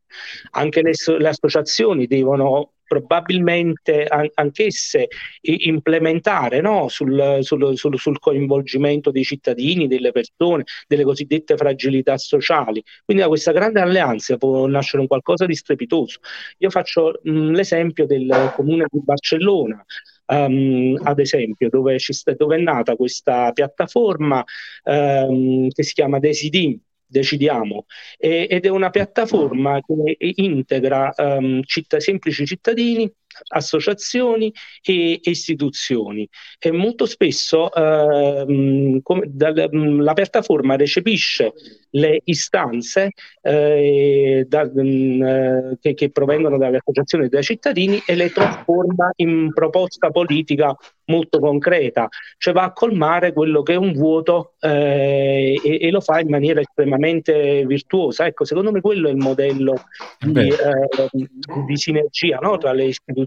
Anche le, le associazioni devono probabilmente an- anch'esse implementare no, sul, sul- sul- sul coinvolgimento dei cittadini, delle persone, delle cosiddette fragilità sociali. Quindi da questa grande alleanza può nascere un qualcosa di strepitoso. Io faccio mh, l'esempio del comune di Barcellona, ehm, ad esempio, dove, sta- dove è nata questa piattaforma ehm, che si chiama Desidim. Decidiamo ed è una piattaforma che integra ehm, citt- semplici cittadini, associazioni e istituzioni. E molto spesso ehm, come- dal- mh, la piattaforma recepisce le istanze eh, da- mh, eh, che, che provengono dalle associazioni e dai cittadini e le trasforma in proposta politica molto concreta, cioè va a colmare quello che è un vuoto eh, e, e lo fa in maniera estremamente virtuosa. Ecco, secondo me quello è il modello di, eh, di sinergia no, tra le istituzioni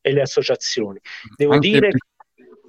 e le associazioni. Devo Anche dire, per-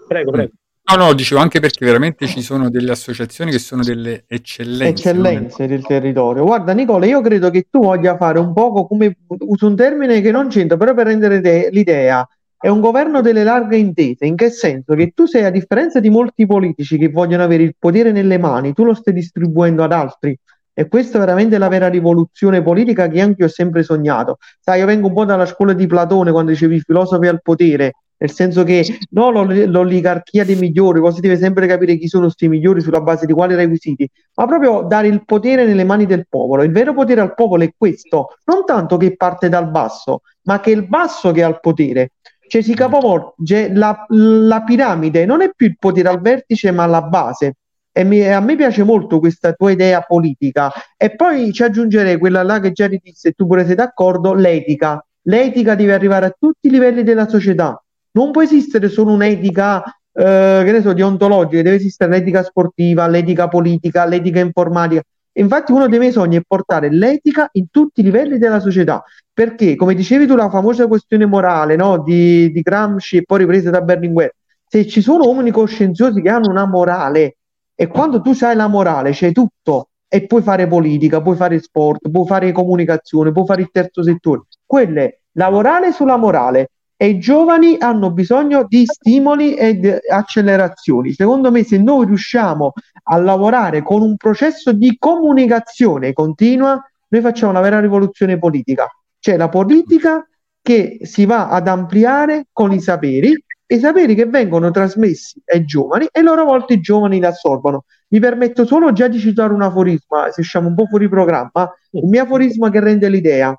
prego, prego. No, no, dicevo anche perché veramente ci sono delle associazioni che sono delle eccellenze. eccellenze del territorio. Guarda, Nicola, io credo che tu voglia fare un poco come uso un termine che non c'entra, però per rendere te- l'idea. È un governo delle larghe intese, in che senso? Che tu sei, a differenza di molti politici che vogliono avere il potere nelle mani, tu lo stai distribuendo ad altri. E questa è veramente la vera rivoluzione politica che anche io ho sempre sognato. Sai, io vengo un po' dalla scuola di Platone quando dicevi filosofi al potere, nel senso che no, l'ol- l'oligarchia dei migliori, poi si deve sempre capire chi sono questi migliori sulla base di quali requisiti, ma proprio dare il potere nelle mani del popolo. Il vero potere al popolo è questo, non tanto che parte dal basso, ma che è il basso che ha il potere. Cioè si capovolge la, la piramide, non è più il potere al vertice, ma alla base. E mi- a me piace molto questa tua idea politica. E poi ci aggiungerei quella là che già disse, tu pure sei d'accordo, l'etica. L'etica deve arrivare a tutti i livelli della società. Non può esistere solo un'etica, eh, che ne so, deontologica, deve esistere l'etica sportiva, l'etica politica, l'etica informatica. Infatti uno dei miei sogni è portare l'etica in tutti i livelli della società, perché come dicevi tu la famosa questione morale, no, di, di Gramsci e poi ripresa da Berlinguer, se ci sono uomini coscienziosi che hanno una morale e quando tu sai la morale c'è tutto e puoi fare politica, puoi fare sport, puoi fare comunicazione, puoi fare il terzo settore, quelle lavorare sulla morale e i giovani hanno bisogno di stimoli ed accelerazioni. Secondo me, se noi riusciamo a lavorare con un processo di comunicazione continua, noi facciamo una vera rivoluzione politica. Cioè la politica che si va ad ampliare con i saperi e i saperi che vengono trasmessi ai giovani e a loro volta i giovani li assorbono. Mi permetto solo già di citare un aforisma, se usciamo un po' fuori programma, un mio aforisma che rende l'idea.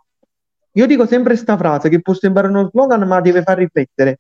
Io dico sempre questa frase che può sembrare uno slogan, ma deve far riflettere.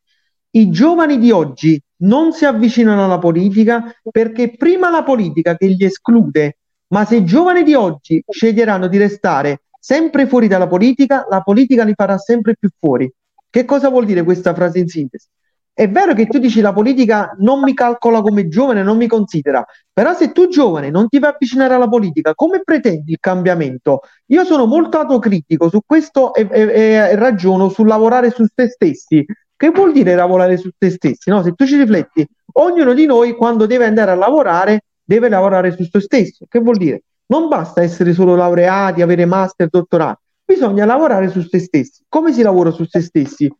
I giovani di oggi non si avvicinano alla politica perché prima la politica che li esclude, ma se i giovani di oggi sceglieranno di restare sempre fuori dalla politica, la politica li farà sempre più fuori. Che cosa vuol dire questa frase in sintesi? È vero che tu dici la politica non mi calcola come giovane, non mi considera, però se tu giovane non ti vai avvicinare alla politica, come pretendi il cambiamento? Io sono molto autocritico su questo e, e- e ragiono sul lavorare su se stessi. Che vuol dire lavorare su se stessi? No? Se tu ci rifletti, ognuno di noi quando deve andare a lavorare deve lavorare su se stesso. Che vuol dire? Non basta essere solo laureati, avere master, dottorati, bisogna lavorare su se stessi. Come si lavora su se stessi?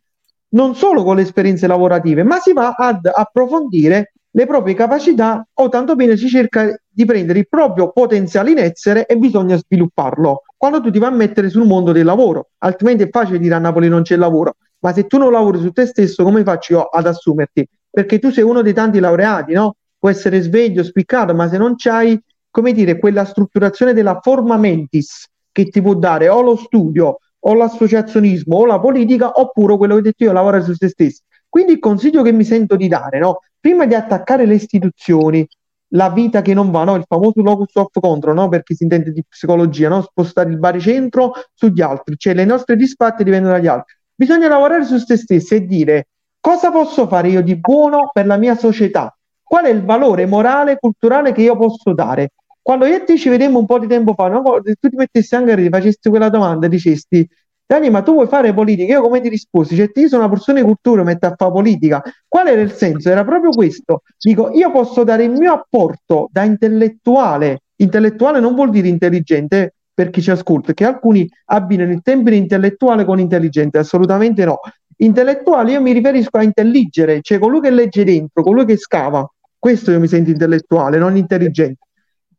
Non solo con le esperienze lavorative, ma si va ad approfondire le proprie capacità o tanto bene si cerca di prendere il proprio potenziale in essere e bisogna svilupparlo. Quando tu ti vai a mettere sul mondo del lavoro, altrimenti è facile dire a Napoli non c'è lavoro, ma se tu non lavori su te stesso, come faccio io ad assumerti? Perché tu sei uno dei tanti laureati, no? Può essere sveglio, spiccato, ma se non c'hai, come dire, quella strutturazione della forma mentis che ti può dare o lo studio o l'associazionismo o la politica oppure quello che ho detto io, lavorare su se stessi. Quindi il consiglio che mi sento di dare, no? Prima di attaccare le istituzioni, la vita che non va, no? Il famoso locus of control, no? Per chi si intende di psicologia, no? Spostare il baricentro sugli altri, cioè le nostre disfatte dipendono dagli altri. Bisogna lavorare su se stessi e dire cosa posso fare io di buono per la mia società? Qual è il valore morale, culturale che io posso dare? Quando io e te ci vedemmo un po' di tempo fa, no? tu ti mettessi anche a ridere, facessi quella domanda e dicesti Dani, ma tu vuoi fare politica? Io come ti risposi? Cioè, io sono una persona di cultura, metto a fare politica. Qual era il senso? Era proprio questo. Dico, io posso dare il mio apporto da intellettuale. Intellettuale non vuol dire intelligente per chi ci ascolta, che alcuni abbinano il termine intellettuale con intelligente. Assolutamente no. Intellettuale io mi riferisco a intelligere, cioè colui che legge dentro, colui che scava. Questo io mi sento intellettuale, non intelligente.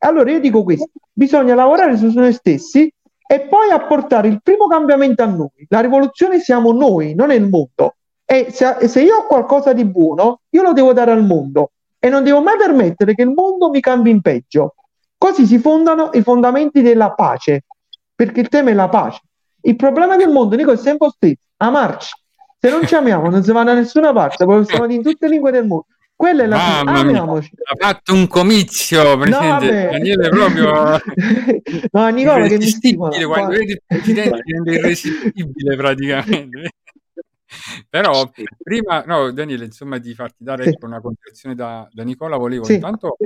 Allora io dico questo, bisogna lavorare su noi stessi e poi apportare il primo cambiamento a noi. La rivoluzione siamo noi, non il mondo. E se, se io ho qualcosa di buono, io lo devo dare al mondo e non devo mai permettere che il mondo mi cambi in peggio. Così si fondano i fondamenti della pace, perché il tema è la pace. Il problema del mondo, dico, è sempre lo stesso, amarci. Se non ci amiamo non si va da nessuna parte, possiamo dire in tutte le lingue del mondo. Quella è la Mamma mia, amiamoci. ha fatto un comizio, presidente. vabbè. Daniele proprio no, Nicola che mi irresistibile, quando Qua- vedi il presidente diventa irresistibile praticamente. Però prima, no, Daniele, insomma, di farti dare Sì. ecco, una considerazione da, da Nicola, volevo Sì. intanto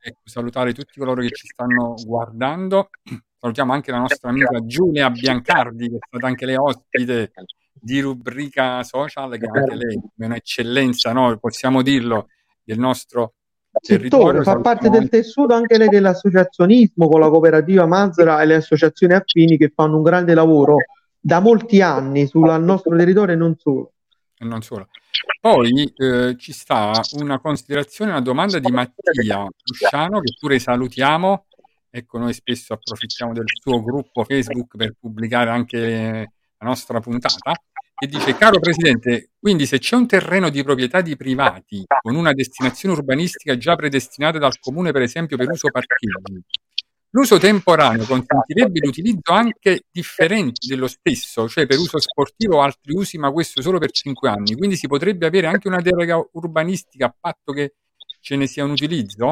ecco, salutare tutti coloro che ci stanno guardando. Salutiamo anche la nostra amica Giulia Biancardi, che è stata anche lei ospite di rubrica social, che anche lei è un'eccellenza, no? possiamo dirlo, del nostro territorio. fa parte del tessuto anche lei dell'associazionismo con la cooperativa Mazara e le associazioni affini che fanno un grande lavoro da molti anni sul nostro territorio e non solo. e non solo. Poi eh, ci sta una considerazione, una domanda di Mattia Lusciano, che pure salutiamo. Ecco, noi spesso approfittiamo del suo gruppo Facebook per pubblicare anche la nostra puntata, che dice, caro Presidente, quindi se c'è un terreno di proprietà di privati con una destinazione urbanistica già predestinata dal Comune, per esempio per uso parcheggi, L'uso temporaneo consentirebbe l'utilizzo anche differente dello stesso, cioè per uso sportivo o altri usi, ma questo solo per 5 anni. Quindi si potrebbe avere anche una deroga urbanistica a patto che ce ne sia un utilizzo?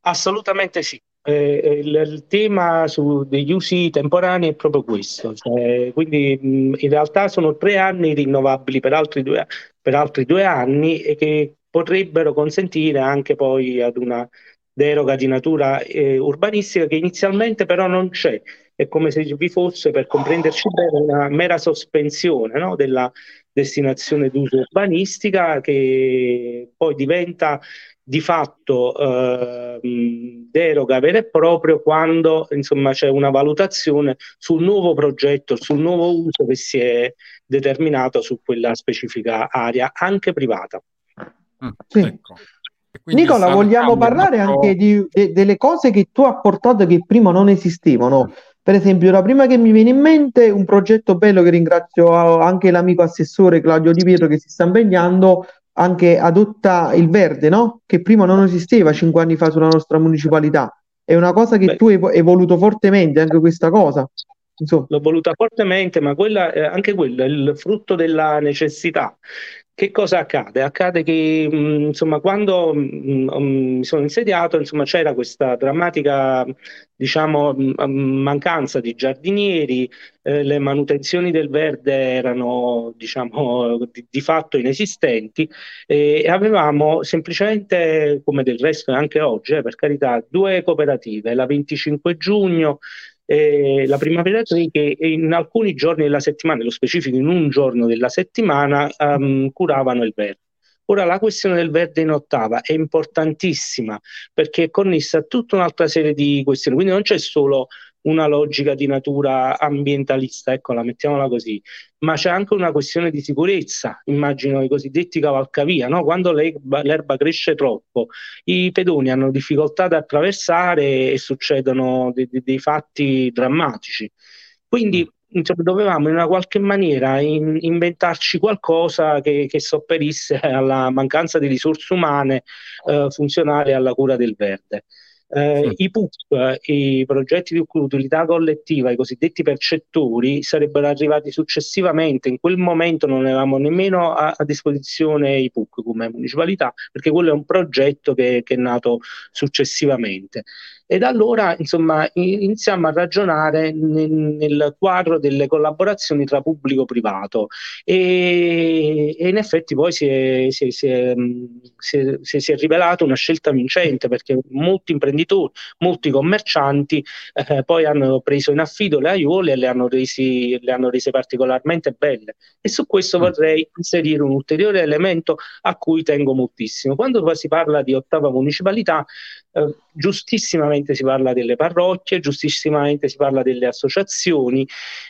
Assolutamente sì. Eh, il, il tema su, degli usi temporanei è proprio questo. Cioè, quindi mh, in realtà sono tre anni rinnovabili per altri due, per altri due anni e che potrebbero consentire anche poi ad una deroga di natura eh, urbanistica che inizialmente però non c'è. È come se vi fosse, per comprenderci bene, una mera sospensione no, della destinazione d'uso urbanistica che poi diventa di fatto eh, deroga vera e propria quando insomma c'è una valutazione sul nuovo progetto, sul nuovo uso che si è determinato su quella specifica area, anche privata. Mm, Sì. ecco. Nicola, vogliamo parlare anche di, de- delle cose che tu hai portato che prima non esistevano. Per esempio, la prima che mi viene in mente è un progetto bello che ringrazio anche l'amico assessore Claudio Di Pietro che si sta impegnando anche adotta il verde, no? Che prima non esisteva cinque anni fa sulla nostra municipalità. È una cosa che Beh. tu hai vo- hai voluto fortemente, anche questa cosa. Insomma, L'ho voluta fortemente, ma quella, eh, anche quello è il frutto della necessità. Che cosa accade? Accade che mh, insomma, quando mh, mh, mi sono insediato, insomma, c'era questa drammatica, diciamo, mh, mancanza di giardinieri, eh, le manutenzioni del verde erano, diciamo, di, di fatto inesistenti e avevamo semplicemente, come del resto anche oggi, eh, per carità, due cooperative, la 25 giugno e la Primavera Tree che in alcuni giorni della settimana, nello specifico in un giorno della settimana, ehm, curavano il verde. Ora la questione del verde in ottava è importantissima perché è connessa a tutta un'altra serie di questioni, quindi non c'è solo una logica di natura ambientalista, ecco, la mettiamola così, ma c'è anche una questione di sicurezza, immagino i cosiddetti cavalcavia, no? Quando l'erba, l'erba cresce troppo, i pedoni hanno difficoltà ad attraversare e succedono de- de- dei fatti drammatici. Quindi insomma, dovevamo in una qualche maniera in- inventarci qualcosa che, che sopperisse alla mancanza di risorse umane eh, funzionali alla cura del verde. Eh, Sì. i PUC, i progetti di utilità collettiva, i cosiddetti percettori, sarebbero arrivati successivamente. In quel momento non avevamo nemmeno a, a disposizione i PUC come municipalità, perché quello è un progetto che, che è nato successivamente. E da allora, insomma, iniziamo a ragionare nel, nel quadro delle collaborazioni tra pubblico e privato e, e in effetti poi si è, si è- si è, si è rivelata una scelta vincente perché molti imprenditori, molti commercianti eh, poi hanno preso in affido le aiuole e le hanno, resi- le hanno rese particolarmente belle. E su questo Mm. vorrei inserire un ulteriore elemento a cui tengo moltissimo. Quando poi si parla di ottava municipalità, eh, giustissimamente si parla delle parrocchie, giustissimamente si parla delle associazioni,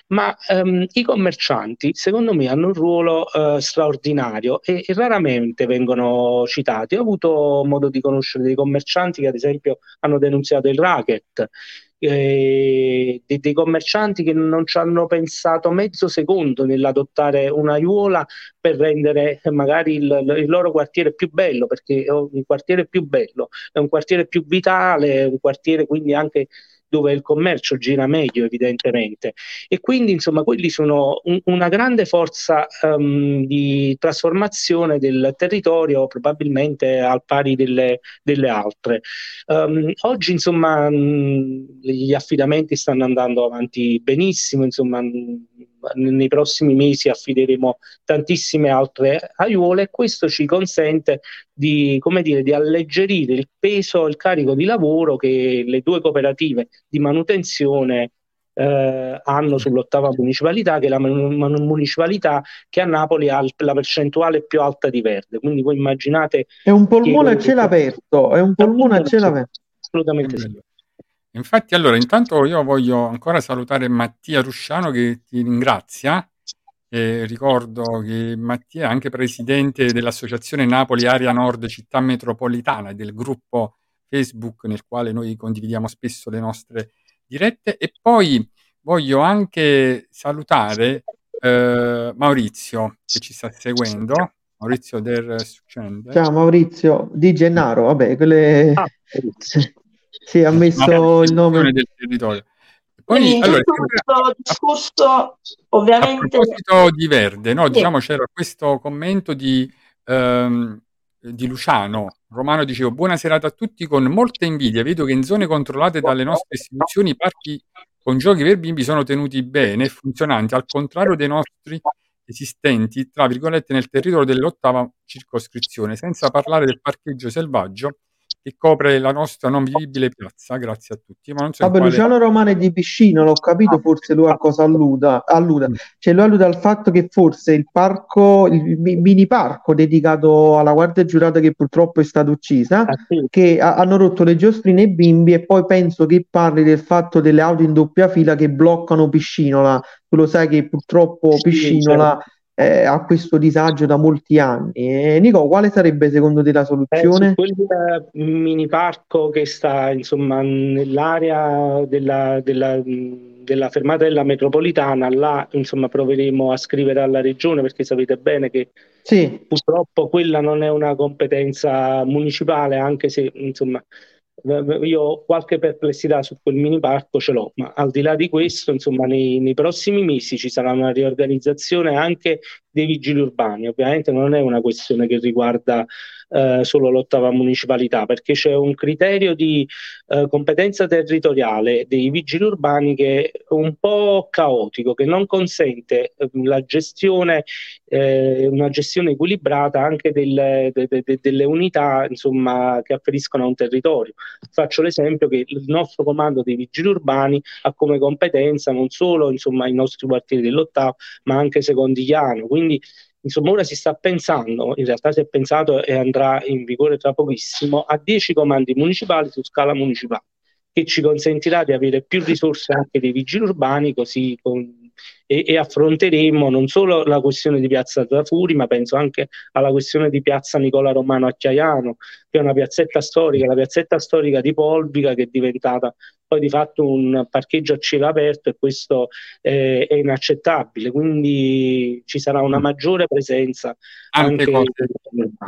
ma ehm, i commercianti, secondo me, hanno un ruolo eh, straordinario e, e raramente vengono citati. Ho avuto modo di conoscere dei commercianti che, ad esempio, hanno denunziato il racket. Eh, dei, commercianti che non ci hanno pensato mezzo secondo nell'adottare un'aiuola per rendere eh, magari il, il loro quartiere più bello, perché è un quartiere più bello, è un quartiere più vitale, è un quartiere quindi anche dove il commercio gira meglio evidentemente e quindi insomma quelli sono un- una grande forza ehm, di trasformazione del territorio probabilmente al pari delle, delle altre. Ehm, oggi insomma mh, gli affidamenti stanno andando avanti benissimo, insomma mh, nei prossimi mesi affideremo tantissime altre aiuole e questo ci consente di, come dire, di alleggerire il peso, il carico di lavoro che le due cooperative di manutenzione eh, hanno sull'ottava municipalità, che è la man- municipalità che a Napoli ha la percentuale più alta di verde. Quindi voi immaginate È un polmone a cielo aperto, è un polmone a cielo aperto. assolutamente sì. Infatti, allora, intanto io voglio ancora salutare Mattia Rusciano che ti ringrazia. E ricordo che Mattia è anche presidente dell'Associazione Napoli Area Nord Città Metropolitana e del gruppo Facebook nel quale noi condividiamo spesso le nostre dirette. E poi voglio anche salutare eh, Maurizio che ci sta seguendo, Maurizio Der Succende. Ciao Maurizio Di Gennaro, vabbè, quelle... Ah, Sì, ha messo il nome. del territorio. Poi, Quindi in allora, tutto questo discorso, a ovviamente, proposito di Verde, no, Sì. diciamo c'era questo commento di, ehm, di Luciano. Romano diceva buona serata a tutti con molta invidia. Vedo che in zone controllate dalle nostre istituzioni i parchi con giochi per bimbi sono tenuti bene e funzionanti, al contrario dei nostri esistenti, tra virgolette, nel territorio dell'ottava circoscrizione, senza parlare del parcheggio selvaggio che copre la nostra non vivibile piazza. Grazie a tutti. Ma non so Vabbè, quale- Luciano Romano è di Piscino, l'ho capito, forse lui a cosa alluda, alluda. Mm. Cioè lui allude al fatto che forse il parco, il mi- mini parco dedicato alla guardia giurata che purtroppo è stata uccisa, Ah, sì. che ha- hanno rotto le giostrine ai bimbi e poi penso che parli del fatto delle auto in doppia fila che bloccano Piscinola. Tu lo sai che purtroppo Sì, Piscinola eh, ha questo disagio da molti anni. E, Nico, quale sarebbe secondo te la Eh, soluzione? su quel eh, mini parco che sta insomma nell'area della, della, della fermata della metropolitana, là insomma proveremo a scrivere alla regione perché sapete bene che Sì, purtroppo quella non è una competenza municipale, anche se insomma eh, io ho qualche perplessità su quel mini parco ce l'ho, ma al di là di questo, insomma, nei, nei prossimi mesi ci sarà una riorganizzazione anche dei vigili urbani. Ovviamente non è una questione che riguarda eh, solo l'ottava municipalità, perché c'è un criterio di eh, competenza territoriale dei vigili urbani che è un po' caotico, che non consente eh, la gestione, eh, una gestione equilibrata anche delle, de- de- de- delle unità insomma, che afferiscono a un territorio. Faccio l'esempio che il nostro comando dei vigili urbani ha come competenza non solo insomma, i nostri quartieri dell'ottavo, ma anche Secondigliano. Quindi insomma, ora si sta pensando, in realtà si è pensato e andrà in vigore tra pochissimo, a 10 comandi municipali su scala municipale, che ci consentirà di avere più risorse anche dei vigili urbani, così con- e, e affronteremo non solo la questione di Piazza Trafuri, ma penso anche alla questione di Piazza Nicola Romano a Chiaiano, che è una piazzetta storica, la piazzetta storica di Polvica che è diventata poi di fatto un parcheggio a cielo aperto e questo eh, è inaccettabile, quindi ci sarà una maggiore presenza Tante anche cose.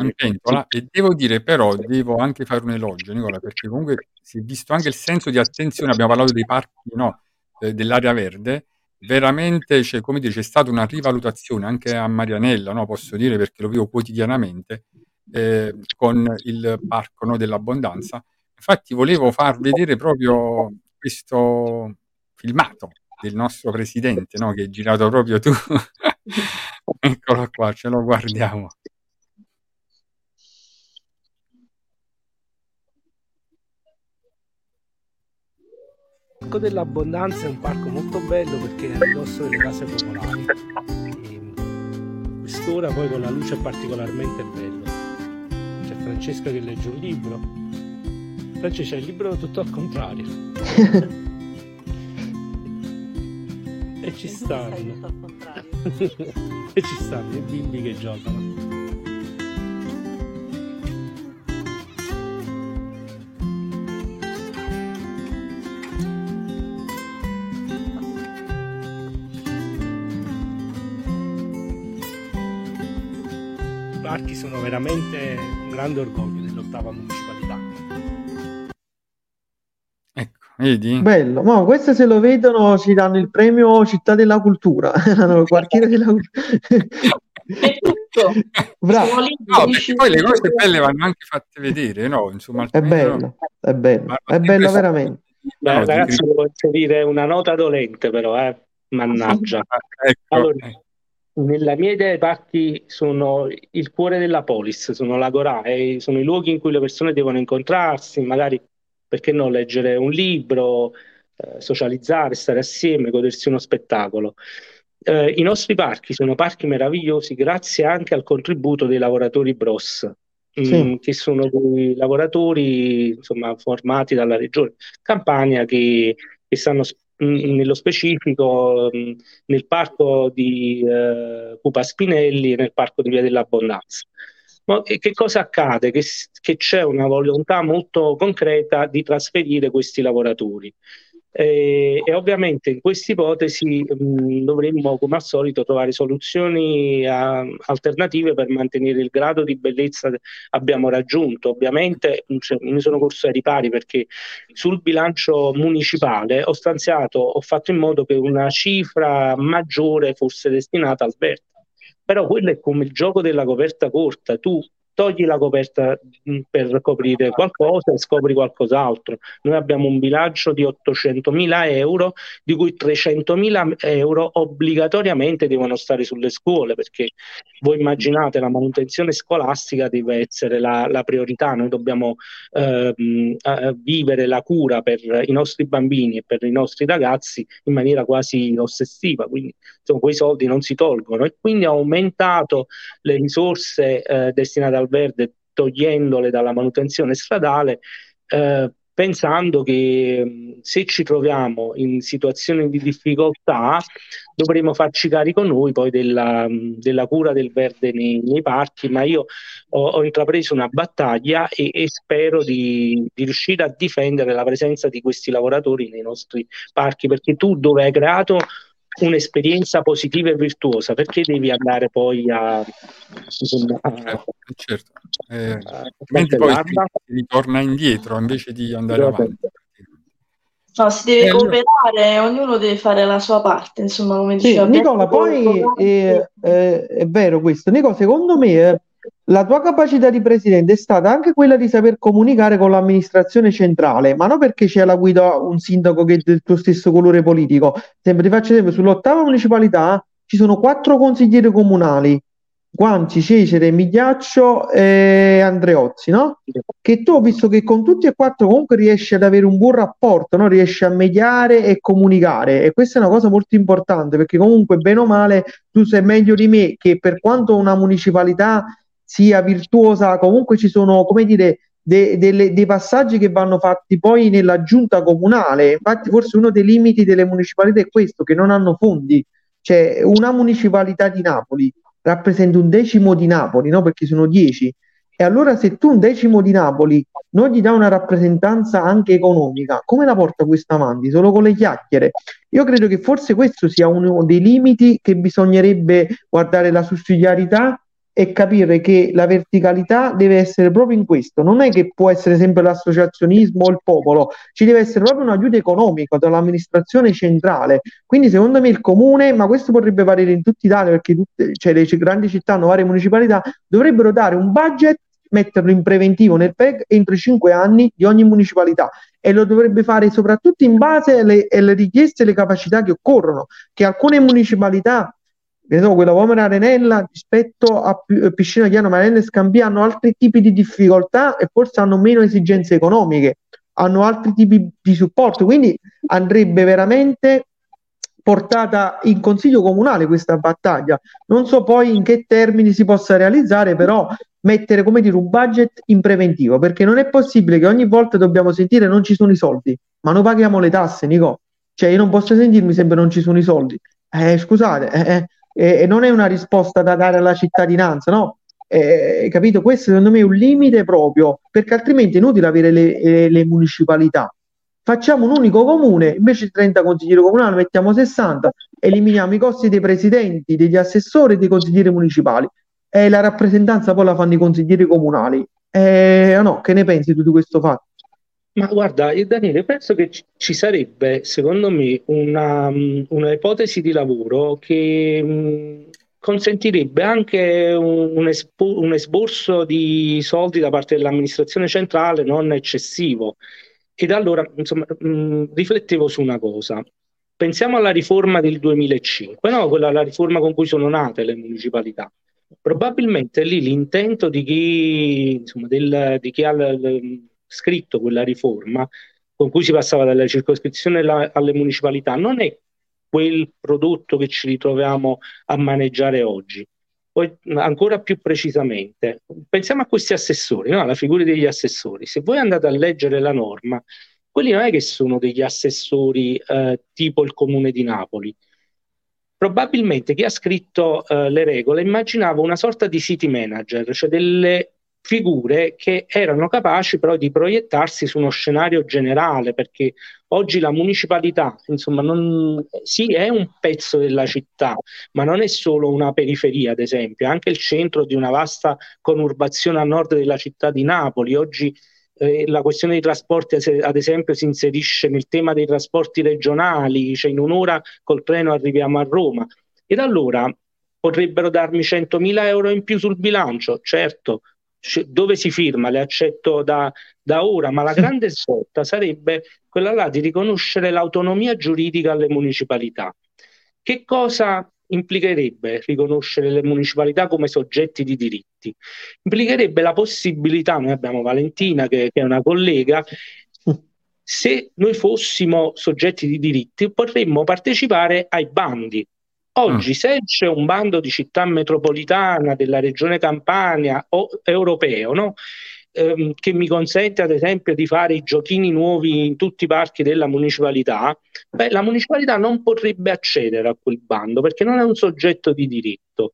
in pentola e devo dire però, devo anche fare un elogio Nicola, perché comunque si è visto anche il senso di attenzione, abbiamo parlato dei parchi no, eh, dell'area verde, veramente c'è, come dire, c'è stata una rivalutazione anche a Marianella, no, posso dire perché lo vivo quotidianamente, eh, con il parco no, dell'abbondanza. Infatti volevo far vedere proprio questo filmato del nostro presidente, no, che hai girato proprio tu. Eccolo qua, ce lo guardiamo. Il Parco dell'Abbondanza è un parco molto bello perché è a ridosso delle case popolari. E quest'ora poi con la luce è particolarmente bello. C'è Francesca che legge un libro. Francesca, il libro tutto al contrario. e ci stanno. e ci stanno i bimbi che giocano. Parchi sono veramente un grande orgoglio dell'ottava municipalità. Ecco, vedi? Bello, ma questo se lo vedono ci danno il premio Città della Cultura, il quartiere della cultura. È tutto. Bravo, No, poi le cose belle vanno anche fatte vedere, no? Insomma, è altrimenti no. bello, è bello, è bello veramente. Beh, no, ragazzi, devo dire una nota dolente però, eh. Mannaggia. ecco, Allora, Nella mia idea i parchi sono il cuore della polis, sono l'agorà, e sono i luoghi in cui le persone devono incontrarsi, magari perché no, leggere un libro, eh, socializzare, stare assieme, godersi uno spettacolo. Eh, I nostri parchi sono parchi meravigliosi grazie anche al contributo dei lavoratori Bros, mm, Sì. che sono dei lavoratori insomma, formati dalla regione Campania che, che stanno nello specifico mm, nel parco di eh, Pupa Spinelli e nel parco di Via dell'Abbondanza. Ma che cosa accade? Che, che c'è una volontà molto concreta di trasferire questi lavoratori. E, e ovviamente in questa ipotesi dovremmo, come al solito, trovare soluzioni ah, alternative per mantenere il grado di bellezza che abbiamo raggiunto. Ovviamente cioè, mi sono corso ai ripari perché sul bilancio municipale ho stanziato, ho fatto in modo che una cifra maggiore fosse destinata al verde. Però quello è come il gioco della coperta corta, tu togli la coperta mh, per coprire qualcosa e scopri qualcos'altro. Noi abbiamo un bilancio di 800.000 euro, di cui 300.000 euro obbligatoriamente devono stare sulle scuole, perché voi immaginate la manutenzione scolastica deve essere la, la priorità, noi dobbiamo eh, vivere la cura per i nostri bambini e per i nostri ragazzi in maniera quasi ossessiva, quindi insomma, quei soldi non si tolgono. E quindi ho aumentato le risorse eh, destinate al verde togliendole dalla manutenzione stradale eh, pensando che mh, se ci troviamo in situazioni di difficoltà dovremo farci carico noi poi della, mh, della cura del verde nei, nei parchi, ma io ho, ho intrapreso una battaglia e, e spero di, di riuscire a difendere la presenza di questi lavoratori nei nostri parchi, perché tu dove hai creato un'esperienza positiva e virtuosa, perché devi andare poi a, insomma, a- certo, certo. Eh, a altrimenti poi si, ritorna indietro invece di andare avanti. No, si deve E allora- cooperare, ognuno deve fare la sua parte, insomma, come Sì, diceva Nicola, Pietro, poi cooperare. eh, eh, è vero questo. Nicola, secondo me eh, la tua capacità di presidente è stata anche quella di saper comunicare con l'amministrazione centrale, ma non perché c'è alla guida un sindaco che è del tuo stesso colore politico. Sempre, ti faccio esempio, sull'ottava municipalità ci sono quattro consiglieri comunali, Guanci, Cecere, Migliaccio e Andreozzi, no? Che tu visto che con tutti e quattro comunque riesci ad avere un buon rapporto, no? Riesci a mediare e comunicare e questa è una cosa molto importante perché comunque bene o male tu sai meglio di me che per quanto una municipalità sia virtuosa, comunque ci sono, come dire, de- delle- dei passaggi che vanno fatti poi nella giunta comunale. Infatti, forse uno dei limiti delle municipalità è questo, che non hanno fondi. Cioè, una municipalità di Napoli rappresenta un decimo di Napoli, no? Perché sono dieci. E allora se tu un decimo di Napoli non gli dà una rappresentanza anche economica, come la porta questo avanti? Solo con le chiacchiere? Io credo che forse questo sia uno dei limiti che bisognerebbe guardare la sussidiarietà e capire che la verticalità deve essere proprio in questo. Non è che può essere sempre l'associazionismo o il popolo, ci deve essere proprio un aiuto economico dall'amministrazione centrale. Quindi secondo me il comune, ma questo potrebbe valere in tutta Italia perché tutte, cioè, le grandi città hanno varie municipalità, dovrebbero dare un budget metterlo in preventivo nel PEG entro i cinque anni di ogni municipalità e lo dovrebbe fare soprattutto in base alle, alle richieste e alle capacità che occorrono, che alcune municipalità, so, quella Vomera Arenella rispetto a Pi- Piscina Chiano, Marella e Scampia hanno altri tipi di difficoltà e forse hanno meno esigenze economiche, hanno altri tipi di supporto, quindi andrebbe veramente portata in consiglio comunale questa battaglia. Non so poi in che termini si possa realizzare, però mettere come dire un budget in preventivo, perché non è possibile che ogni volta dobbiamo sentire non ci sono i soldi, ma noi paghiamo le tasse, Nico. Cioè io non posso sentirmi sempre non ci sono i soldi. Eh, scusate, eh, eh, eh, non è una risposta da dare alla cittadinanza, no? Eh, capito? Questo secondo me è un limite proprio, perché altrimenti è inutile avere le, le- le municipalità. Facciamo un unico comune, invece di 30 consiglieri comunali mettiamo 60, eliminiamo i costi dei presidenti, degli assessori e dei consiglieri municipali e la rappresentanza poi la fanno i consiglieri comunali. Eh, no, che ne pensi tu di questo fatto? Ma guarda, io, Daniele, penso che ci sarebbe, secondo me, una, mh, una ipotesi di lavoro che mh, consentirebbe anche un, espo- un esborso di soldi da parte dell'amministrazione centrale non eccessivo. Ed allora, insomma, mh, riflettevo su una cosa. Pensiamo alla riforma del 2005, no? Quella, la riforma con cui sono nate le municipalità. Probabilmente lì l'intento di chi, insomma, del- di chi ha l- l- scritto quella riforma, con cui si passava dalla circoscrizione alla- alle municipalità, non è quel prodotto che ci ritroviamo a maneggiare oggi. Poi, ancora più precisamente, pensiamo a questi assessori, no? Alla figura degli assessori. Se voi andate a leggere la norma, quelli non è che sono degli assessori eh, tipo il comune di Napoli. Probabilmente chi ha scritto eh, le regole immaginava una sorta di city manager, cioè delle figure che erano capaci però di proiettarsi su uno scenario generale, perché oggi la municipalità, insomma, non, sì, è un pezzo della città, ma non è solo una periferia, ad esempio, è anche il centro di una vasta conurbazione a nord della città di Napoli. Oggi eh, la questione dei trasporti, as- ad esempio, si inserisce nel tema dei trasporti regionali, cioè in un'ora col treno arriviamo a Roma. Ed allora potrebbero darmi 100.000 euro in più sul bilancio, certo, dove si firma, le accetto da, da ora, ma la grande svolta sarebbe quella là di riconoscere l'autonomia giuridica alle municipalità. Che cosa implicherebbe riconoscere le municipalità come soggetti di diritti? Implicherebbe la possibilità, noi abbiamo Valentina che, che è una collega, se noi fossimo soggetti di diritti potremmo partecipare ai bandi. Oggi, se c'è un bando di città metropolitana della regione Campania o europeo, no? ehm, che mi consente ad esempio di fare i giochini nuovi in tutti i parchi della municipalità, beh, la municipalità non potrebbe accedere a quel bando perché non è un soggetto di diritto.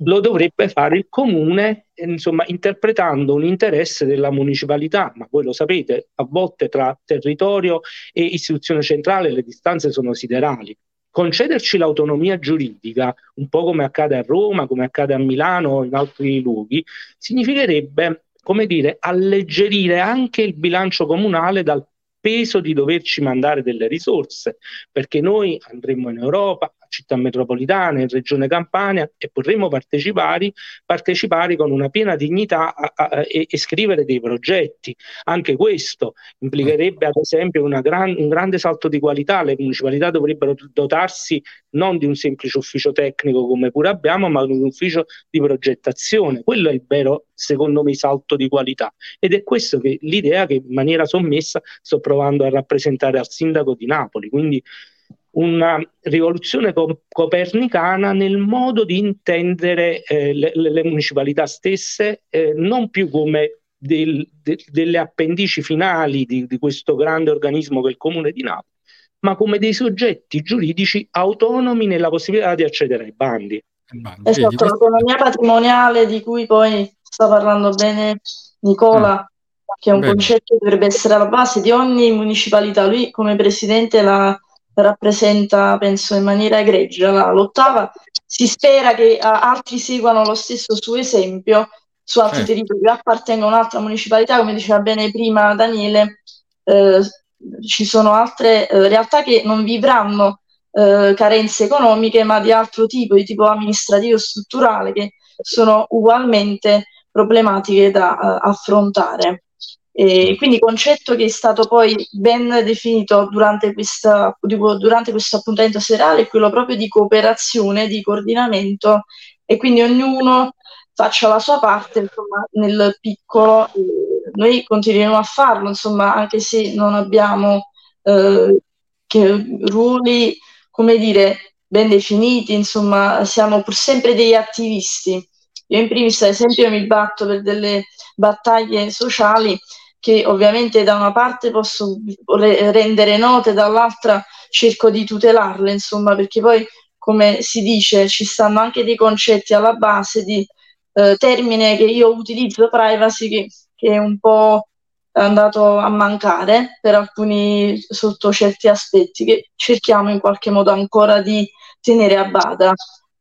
Lo dovrebbe fare il comune, insomma, interpretando un interesse della municipalità, ma voi lo sapete, a volte tra territorio e istituzione centrale le distanze sono siderali concederci l'autonomia giuridica, un po' come accade a Roma, come accade a Milano o in altri luoghi, significherebbe, come dire, alleggerire anche il bilancio comunale dal peso di doverci mandare delle risorse, perché noi andremo in Europa, città metropolitane, in Regione Campania e potremo partecipare, partecipare con una piena dignità a- a- e, e scrivere dei progetti. Anche questo implicherebbe ad esempio gran- un grande salto di qualità, le municipalità dovrebbero dotarsi non di un semplice ufficio tecnico come pure abbiamo, ma di un ufficio di progettazione. Quello è il vero, secondo me, salto di qualità. Ed è questo che l'idea che in maniera sommessa sto provando a rappresentare al sindaco di Napoli. Quindi una rivoluzione co- copernicana nel modo di intendere eh, le, le- municipalità stesse, eh, non più come del- de- delle appendici finali di, di questo grande organismo che è il Comune di Napoli, ma come dei soggetti giuridici autonomi nella possibilità di accedere ai bandi. Esatto, questo- l'autonomia patrimoniale di cui poi sta parlando bene Nicola, che è un Bene. concetto che dovrebbe essere alla base di ogni municipalità. Lui come presidente la rappresenta, penso, in maniera egregia, lottava. Si spera che ah, altri seguano lo stesso suo esempio su altri Certo. territori che appartengono a un'altra municipalità, come diceva bene prima Daniele, eh, ci sono altre eh, realtà che non vivranno eh, carenze economiche, ma di altro tipo, di tipo amministrativo e strutturale, che sono ugualmente problematiche da eh, affrontare. E quindi concetto che è stato poi ben definito durante, questa, durante questo appuntamento serale è quello proprio di cooperazione, di coordinamento e quindi ognuno faccia la sua parte insomma, nel piccolo. Noi continueremo a farlo, insomma, anche se non abbiamo eh, che ruoli, come dire, ben definiti, insomma, siamo pur sempre degli attivisti. Io in primis, ad esempio, mi batto per delle battaglie sociali che ovviamente da una parte posso re- rendere note, dall'altra cerco di tutelarle, insomma, perché poi, come si dice, ci stanno anche dei concetti alla base di eh, termine che io utilizzo, privacy, che, che è un po' andato a mancare per alcuni sotto certi aspetti che cerchiamo in qualche modo ancora di tenere a bada.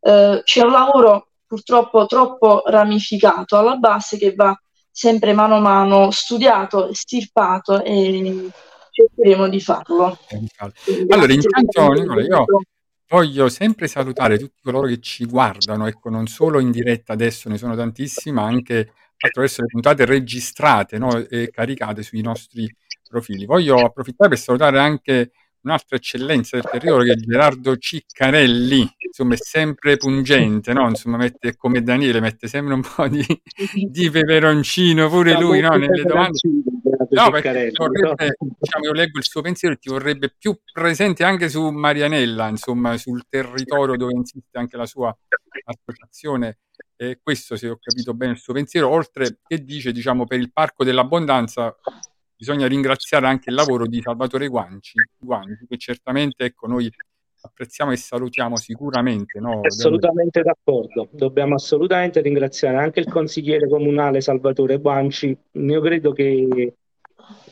Eh, c'è un lavoro purtroppo troppo ramificato alla base che va sempre mano a mano studiato, stirpato e cercheremo di farlo. Quindi Allora, intanto, Nicola, io voglio sempre salutare tutti coloro che ci guardano, ecco, non solo in diretta adesso, ne sono tantissimi, ma anche attraverso le puntate registrate, no, e caricate sui nostri profili. Voglio approfittare per salutare anche un'altra eccellenza del territorio che è Gerardo Ciccarelli, insomma è sempre pungente, no? Insomma mette come Daniele, mette sempre un po' di, di peperoncino pure Sta lui, no? Nelle domande. No, perché vorrebbe, diciamo, io leggo il suo pensiero e ti vorrebbe più presente anche su Marianella, insomma, sul territorio dove insiste anche la sua associazione. E questo, se ho capito bene il suo pensiero, oltre che dice, diciamo, per il Parco dell'Abbondanza bisogna ringraziare anche il lavoro di Salvatore Guanci, Guanci che certamente, ecco, noi apprezziamo e salutiamo sicuramente, no? Assolutamente d'accordo. Dobbiamo assolutamente ringraziare anche il consigliere comunale Salvatore Guanci. Io credo che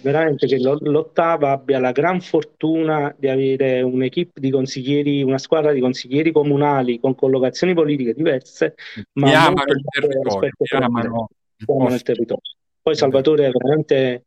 veramente che lo- l'Ottava abbia la gran fortuna di avere un'equipe di consiglieri, una squadra di consiglieri comunali con collocazioni politiche diverse, ma Che amano il territorio, che amano il territorio. Poi Salvatore è veramente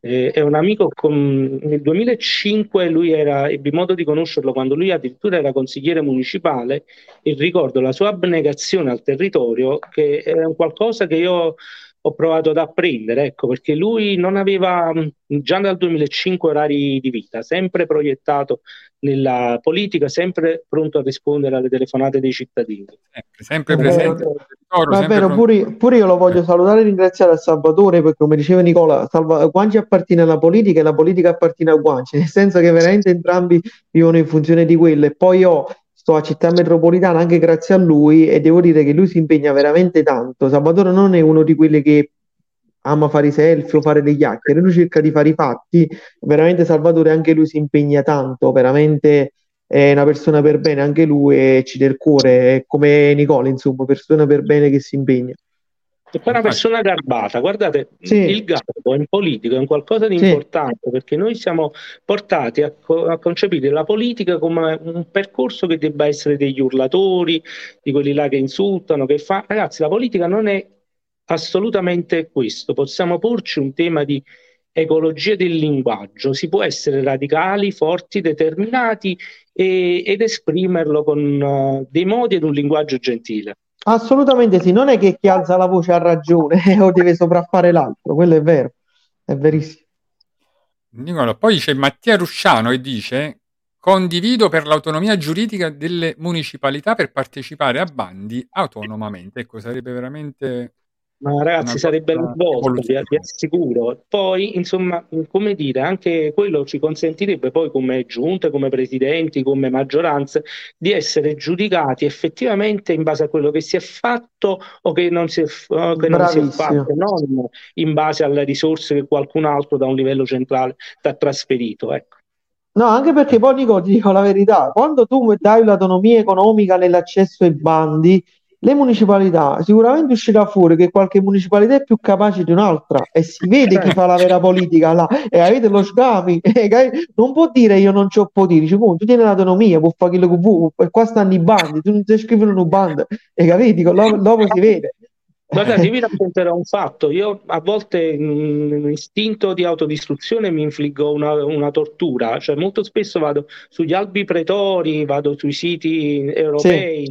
eh, è un amico con- nel 2005 lui era, ebbi modo di conoscerlo quando lui addirittura era consigliere municipale e ricordo la sua abnegazione al territorio che è un qualcosa che io ho provato ad apprendere, ecco, perché lui non aveva mh, già dal 2005 orari di vita, sempre proiettato nella politica, sempre pronto a rispondere alle telefonate dei cittadini. Sempre, sempre presente sempre vero, pronto. pure, pure io lo voglio salutare e ringraziare a Salvatore perché come diceva Nicola, Salva- Guanci appartiene alla politica e la politica appartiene a Guanci, nel senso che veramente entrambi vivono in funzione di quello e poi io sto a Città Metropolitana anche grazie a lui e devo dire che lui si impegna veramente tanto. Salvatore non è uno di quelli che ama fare i selfie o fare le chiacchiere, lui cerca di fare i fatti, veramente Salvatore anche lui si impegna tanto, veramente è una persona per bene anche lui ci del cuore, è come Nicola, insomma, persona per bene che si impegna. E poi una persona garbata, guardate, Sì. il garbo in politica è un qualcosa di Sì. importante perché noi siamo portati a, co- a concepire la politica come un percorso che debba essere degli urlatori, di quelli là che insultano, che fa. Ragazzi, la politica non è assolutamente questo. Possiamo porci un tema di ecologia del linguaggio, si può essere radicali, forti, determinati e- ed esprimerlo con eh, dei modi ed un linguaggio gentile. Assolutamente sì, non è che chi alza la voce ha ragione o deve sopraffare l'altro, quello è vero, è verissimo. Nicola, poi c'è Mattia Rusciano che dice condivido per l'autonomia giuridica delle municipalità per partecipare a bandi autonomamente. Ecco, sarebbe veramente Ma ragazzi, sarebbe svolta, vi, vi assicuro. Poi, insomma, come dire, anche quello ci consentirebbe poi come giunte, come presidenti, come maggioranze, di essere giudicati effettivamente in base a quello che si è fatto o che non si è, che non si è fatto, non in base alle risorse che qualcun altro da un livello centrale ti ha trasferito. Ecco. No, anche perché poi Nico, ti dico la verità, quando tu dai l'autonomia economica nell'accesso ai bandi, le municipalità sicuramente uscirà fuori che qualche municipalità è più capace di un'altra e si vede chi fa la vera politica là e avete lo scami e capi- non può dire io non dice, "Oh, tu tieni l'autonomia, può fare quello che vuoi, e qua stanno i bandi, tu non sai scrivere un bando e capiti, dopo, si vede. Guardate, io vi racconterò un fatto. Io a volte in in istinto di autodistruzione mi infliggo una, una tortura, cioè molto spesso vado sugli albi pretori, vado sui siti europei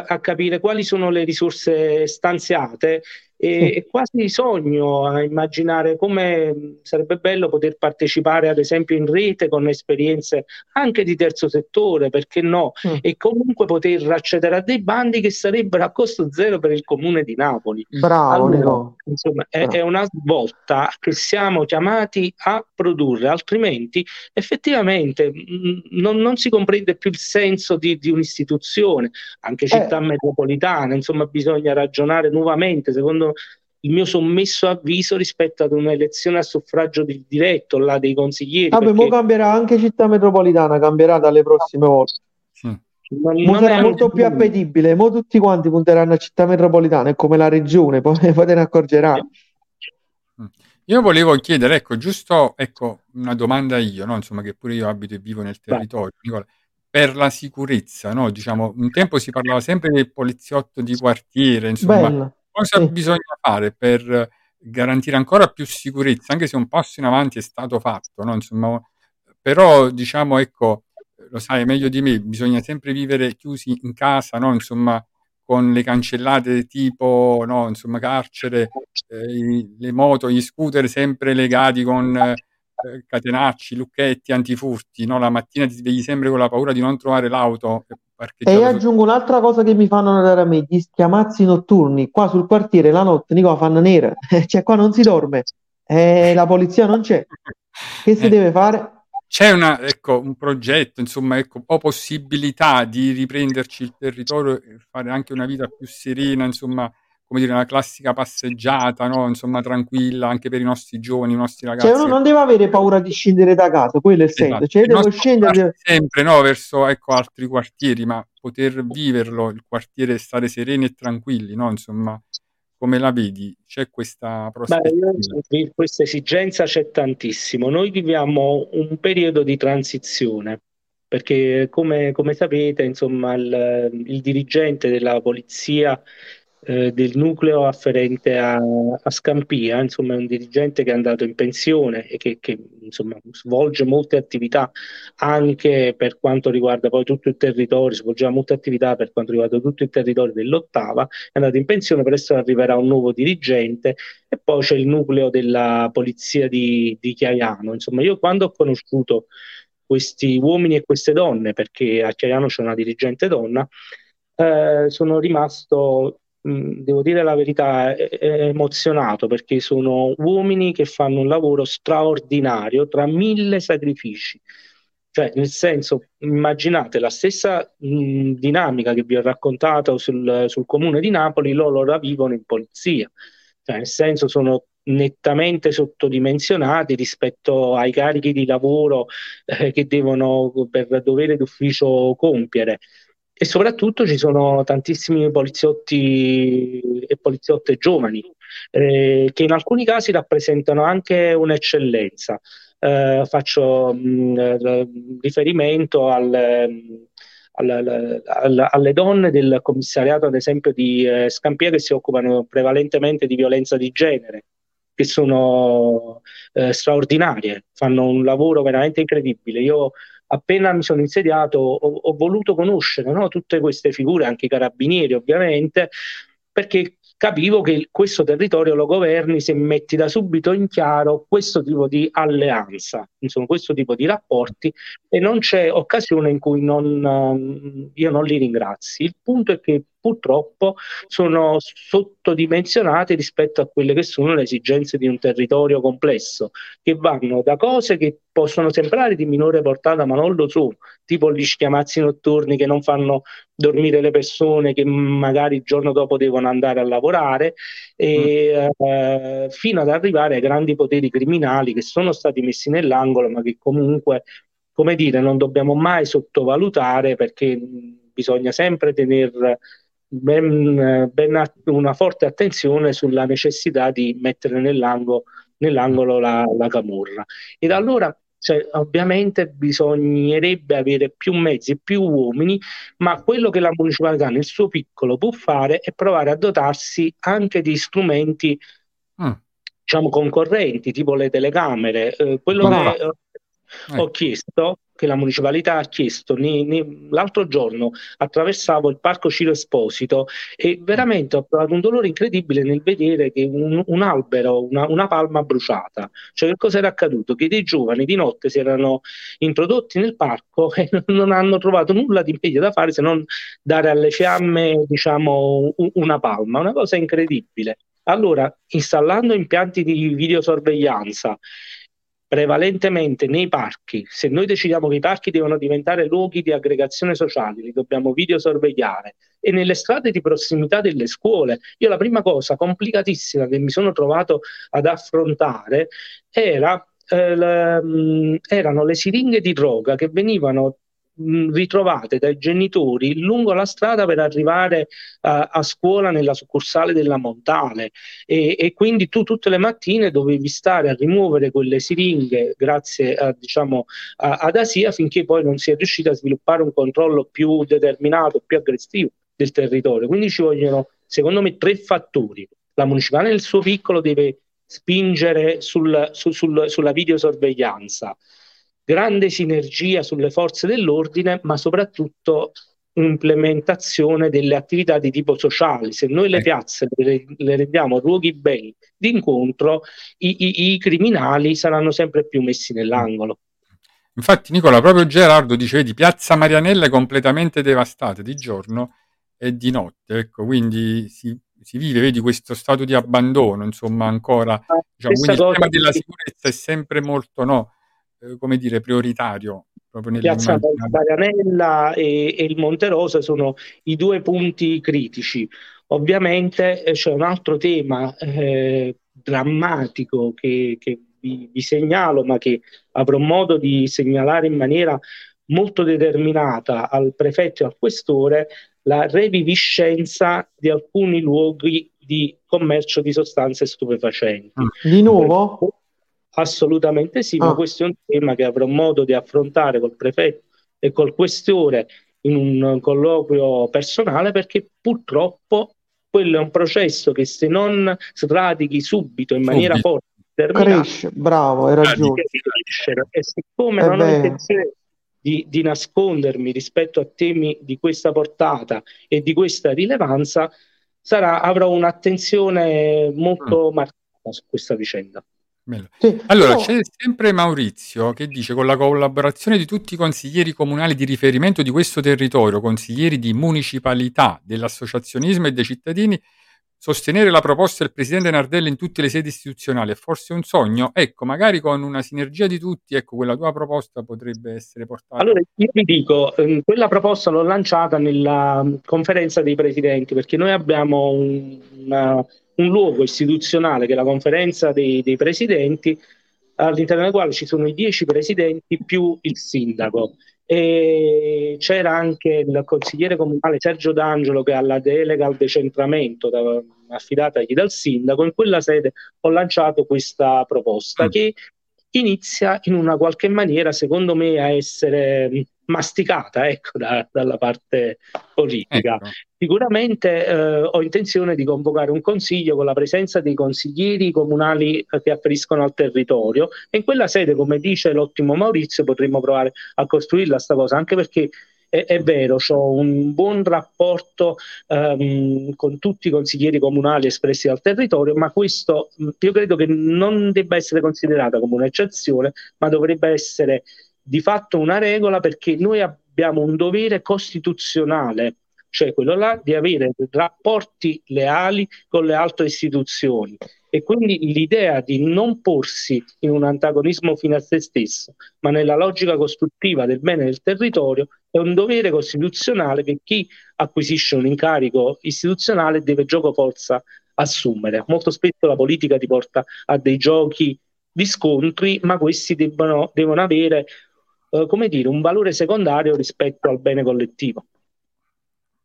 a, capire quali sono le risorse stanziate e, e quasi sogno a immaginare come sarebbe bello poter partecipare, ad esempio, in rete con esperienze anche di terzo settore, perché no? Mm. E comunque poter accedere a dei bandi che sarebbero a costo zero per il comune di Napoli. Bravo Allora, Nico. insomma, è, Bravo. è una svolta che siamo chiamati a produrre, altrimenti effettivamente mh, non, non si comprende più il senso di, di un'istituzione, anche città Eh. metropolitane, insomma, bisogna ragionare nuovamente, secondo il mio sommesso avviso, rispetto ad un'elezione a suffragio di- diretto là dei consiglieri, Vabbè, mo perché cambierà anche città metropolitana, cambierà dalle prossime volte. Non, Mo sarà molto più appetibile, mo tutti quanti punteranno a città metropolitana, è come la regione, poi, poi te ne accorgerai. Io volevo chiedere, ecco, giusto, ecco, una domanda io, no? Insomma, che pure io abito e vivo nel territorio, Nicola, per la sicurezza, no? Diciamo, un tempo si parlava sempre del poliziotto di quartiere, insomma, Bello, cosa sì. bisogna fare per garantire ancora più sicurezza, anche se un passo in avanti è stato fatto, no? Insomma, però, diciamo, ecco, lo sai meglio di me, bisogna sempre vivere chiusi in casa, no? Insomma, con le cancellate tipo, no? Insomma, carcere, eh, le moto, gli scooter sempre legati con eh, catenacci, lucchetti, antifurti, no? La mattina ti svegli sempre con la paura di non trovare l'auto E parcheggiata io aggiungo un'altra cosa che mi fanno notare a me, gli schiamazzi notturni, qua sul quartiere la notte, Nico, fanno nera, cioè qua non si dorme, e la polizia non c'è, che si Eh, deve fare? C'è una, ecco, un progetto, insomma, ecco, o possibilità di riprenderci il territorio e fare anche una vita più serena, insomma, come dire, una classica passeggiata, no? Insomma, tranquilla anche per i nostri giovani, i nostri Cioè ragazzi. uno non deve avere paura di scendere da casa, quello è il senso, Esatto, cioè devo scendere, sempre, no, verso, ecco, altri quartieri, ma poter viverlo, il quartiere, stare sereni e tranquilli, no? Insomma, come la vedi? C'è questa Beh, prospettiva? questa esigenza c'è tantissimo. Noi viviamo un periodo di transizione, perché come, come sapete, insomma, il, il dirigente della polizia eh, del nucleo afferente a, a Scampia, insomma, è un dirigente che è andato in pensione e che, che, insomma, svolge molte attività anche per quanto riguarda poi tutto il territorio, svolgeva molte attività per quanto riguarda tutto il territorio dell'Ottava, è andato in pensione, presto arriverà un nuovo dirigente e poi c'è il nucleo della polizia di, di Chiaiano. Insomma, io quando ho conosciuto questi uomini e queste donne, perché a Chiaiano c'è una dirigente donna, eh, sono rimasto, devo dire la verità, eh, eh, emozionato perché sono uomini che fanno un lavoro straordinario tra mille sacrifici. Cioè, nel senso, immaginate la stessa mh, dinamica che vi ho raccontato sul, sul comune di Napoli, loro la vivono in polizia. Cioè, nel senso, sono nettamente sottodimensionati rispetto ai carichi di lavoro eh, che devono per dovere d'ufficio compiere. E soprattutto ci sono tantissimi poliziotti e poliziotte giovani, eh, che in alcuni casi rappresentano anche un'eccellenza. Eh, faccio mh, eh, riferimento mh, al- al- al- alle donne del commissariato, ad esempio, di eh, Scampia, che si occupano prevalentemente di violenza di genere, che sono eh, straordinarie, fanno un lavoro veramente incredibile. Io appena mi sono insediato ho, ho voluto conoscere no, tutte queste figure, anche i carabinieri ovviamente, perché capivo che questo territorio lo governi se metti da subito in chiaro questo tipo di alleanza, insomma questo tipo di rapporti e non c'è occasione in cui non, ehm, io non li ringrazi. Il punto è che purtroppo sono sottodimensionati rispetto a quelle che sono le esigenze di un territorio complesso, che vanno da cose che possono sembrare di minore portata, ma non lo sono, tipo gli schiamazzi notturni che non fanno dormire le persone che magari il giorno dopo devono andare a lavorare, e, eh, fino ad arrivare ai grandi poteri criminali che sono stati messi nell'angolo, ma che comunque come dire, non dobbiamo mai sottovalutare perché bisogna sempre tenere ben, ben una forte attenzione sulla necessità di mettere nell'angolo, nell'angolo la, la camorra. Ed allora, cioè, ovviamente bisognerebbe avere più mezzi, più uomini, ma quello che la municipalità nel suo piccolo può fare è provare a dotarsi anche di strumenti Mm. diciamo concorrenti, tipo le telecamere. Eh, quello Brava. che eh, Ecco. ho chiesto, che la municipalità ha chiesto, ne- ne- l'altro giorno attraversavo il parco Ciro Esposito e veramente ho provato un dolore incredibile nel vedere che un, un albero, una, una palma bruciata. Cioè, che cosa era accaduto? Che dei giovani di notte si erano introdotti nel parco e non hanno trovato nulla di meglio da fare se non dare alle fiamme, diciamo, una palma. Una cosa incredibile. Allora, installando impianti di videosorveglianza prevalentemente nei parchi, se noi decidiamo che i parchi devono diventare luoghi di aggregazione sociale, li dobbiamo videosorvegliare e nelle strade di prossimità delle scuole. Io la prima cosa complicatissima che mi sono trovato ad affrontare era, eh, la- mh, erano le siringhe di droga che venivano mh, ritrovate dai genitori lungo la strada per arrivare a, a scuola nella succursale della Montale e, e quindi tu tutte le mattine dovevi stare a rimuovere quelle siringhe grazie a, diciamo, a- ad ASIA finché poi non si è riusciti a sviluppare un controllo più determinato, più aggressivo del territorio. Quindi ci vogliono, secondo me, tre fattori. La municipale nel suo piccolo deve spingere sul- su- sul- sulla videosorveglianza, grande sinergia sulle forze dell'ordine, ma soprattutto implementazione delle attività di tipo sociale. Se noi le Ecco. piazze le, le rendiamo luoghi belli di incontro, i, i- i criminali saranno sempre più messi nell'angolo. Infatti, Nicola, proprio Gerardo diceva di Piazza Marianella è completamente devastata di giorno e di notte. Ecco, quindi si, si vive, vedi, questo stato di abbandono, insomma, ancora. Diciamo, quindi il tema della sicurezza è sempre molto, no, eh, come dire, prioritario proprio Piazza. Marianella e, e il Monte Rosa sono i due punti critici. Ovviamente eh, c'è un altro tema eh, drammatico che, che vi, vi segnalo, ma che avrò modo di segnalare in maniera molto determinata al prefetto e al questore, la reviviscenza di alcuni luoghi di commercio di sostanze stupefacenti. Di nuovo? Assolutamente sì, Ah. ma questo è un tema che avrò modo di affrontare col prefetto e col questore in un colloquio personale perché purtroppo quello è un processo che se non sradichi subito in maniera Subito. forte Cresce, bravo, hai ragione. E siccome È non ho vero. intenzione di, di nascondermi rispetto a temi di questa portata e di questa rilevanza, sarà, avrò un'attenzione molto marcata su questa vicenda. Bello. Sì, Allora, c'è sempre Maurizio che dice con la collaborazione di tutti i consiglieri comunali di riferimento di questo territorio, consiglieri di municipalità, dell'associazionismo e dei cittadini, sostenere la proposta del presidente Nardelli in tutte le sedi istituzionali è forse un sogno? Ecco, magari con una sinergia di tutti, ecco, quella tua proposta potrebbe essere portata. Allora, io vi dico, ehm, quella proposta l'ho lanciata nella mm, conferenza dei presidenti, perché noi abbiamo un, una- un luogo istituzionale che è la conferenza dei, dei presidenti, all'interno del quale ci sono i dieci presidenti più il sindaco. E c'era anche il consigliere comunale Sergio D'Angelo che ha la delega al decentramento da- affidatagli dal sindaco. In quella sede ho lanciato questa proposta Mm. che inizia in una qualche maniera, secondo me, a essere mh, masticata ecco, da- dalla parte politica. Ecco. Sicuramente eh, ho intenzione di convocare un consiglio con la presenza dei consiglieri comunali eh, che afferiscono al territorio e in quella sede, come dice l'ottimo Maurizio, potremmo provare a costruirla sta cosa, anche perché è, è vero, ho un buon rapporto ehm, con tutti i consiglieri comunali espressi dal territorio, ma questo io credo che non debba essere considerata come un'eccezione, ma dovrebbe essere di fatto una regola perché noi abbiamo un dovere costituzionale, cioè quello là di avere rapporti leali con le altre istituzioni. E quindi l'idea di non porsi in un antagonismo fino a se stesso, ma nella logica costruttiva del bene del territorio, è un dovere costituzionale che chi acquisisce un incarico istituzionale deve gioco forza assumere. Molto spesso la politica ti porta a dei giochi di scontri, ma questi debbono, devono avere eh, come dire, un valore secondario rispetto al bene collettivo.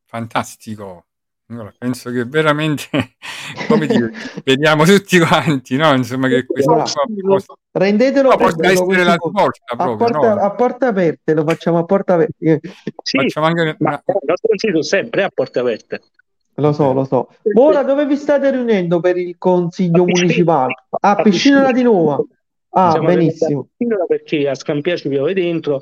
Fantastico. Allora, penso che veramente, come dire, vediamo tutti quanti, no? Insomma, che questo qua possa, rendetelo no, possa essere la svolta A proprio, porta, no? a porta aperte, lo facciamo a porta aperte. Sì, Facciamo anche ma una... il nostro sito sempre a porte aperte. Lo so, lo so. Ora dove vi state riunendo per il consiglio A Piscina. municipale? Ah, A Piscina Piscina. Latinova. Ah, Siamo a benissimo. Piscinola perché a Scampia ci piove dentro.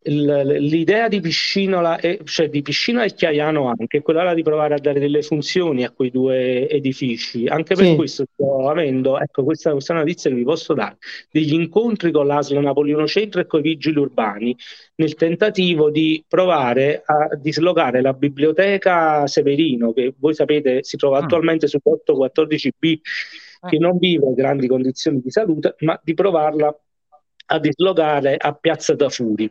L'idea di Piscinola, è, cioè di Piscinola e Chiaiano anche, è quella di provare a dare delle funzioni a quei due edifici. Anche per Sì. questo sto avendo, ecco, questa, questa notizia che vi posso dare, degli incontri con l'ASL Napoleone Centro e con i vigili urbani nel tentativo di provare a dislocare la biblioteca Severino, che voi sapete si trova Mm. attualmente su 814B, che non vive grandi condizioni di salute, ma di provarla a dislocare a Piazza Tafuri.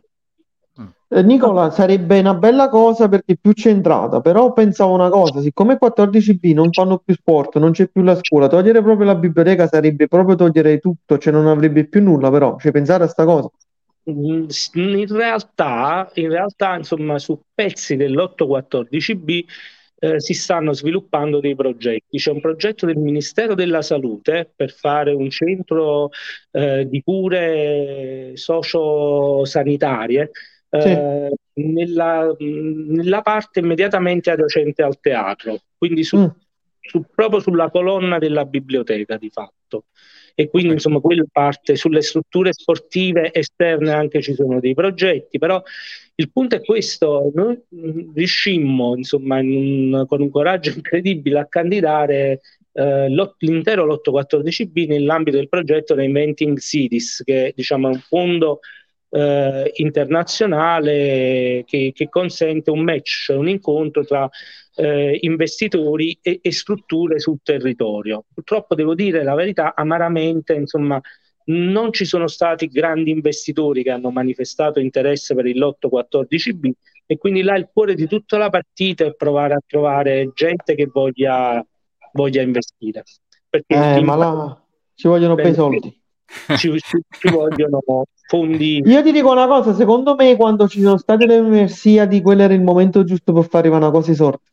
Eh, Nicola, sarebbe una bella cosa perché più centrata, però pensavo una cosa, siccome 14B non fanno più sport, non c'è più la scuola, togliere proprio la biblioteca sarebbe proprio togliere tutto, cioè non avrebbe più nulla, però, cioè pensare a sta cosa. Mm, In realtà, in realtà, insomma, su pezzi dell'814B eh, si stanno sviluppando dei progetti. C'è un progetto del Ministero della Salute per fare un centro eh, di cure sociosanitarie eh, nella, nella parte immediatamente adiacente al teatro, quindi su- Mm. su- proprio sulla colonna della biblioteca di fatto. E quindi, insomma, quella parte sulle strutture sportive esterne anche ci sono dei progetti, però il punto è questo: noi mh, riuscimmo, insomma, in un- con un coraggio incredibile a candidare eh, l'ot- l'intero lotto 14B nell'ambito del progetto Reinventing Cities, che diciamo, è un fondo eh, internazionale che, che consente un match, cioè un incontro tra eh, investitori e, e strutture sul territorio. Purtroppo devo dire la verità, amaramente, insomma, non ci sono stati grandi investitori che hanno manifestato interesse per il lotto 14B e quindi là il cuore di tutta la partita è provare a trovare gente che voglia, voglia investire. Perché Eh, ma là ci vogliono bei soldi. Ci, ci- ci vogliono fondi. Io ti dico una cosa, secondo me quando ci sono state le Universiadi, quello era il momento giusto per fare una cosa sorte.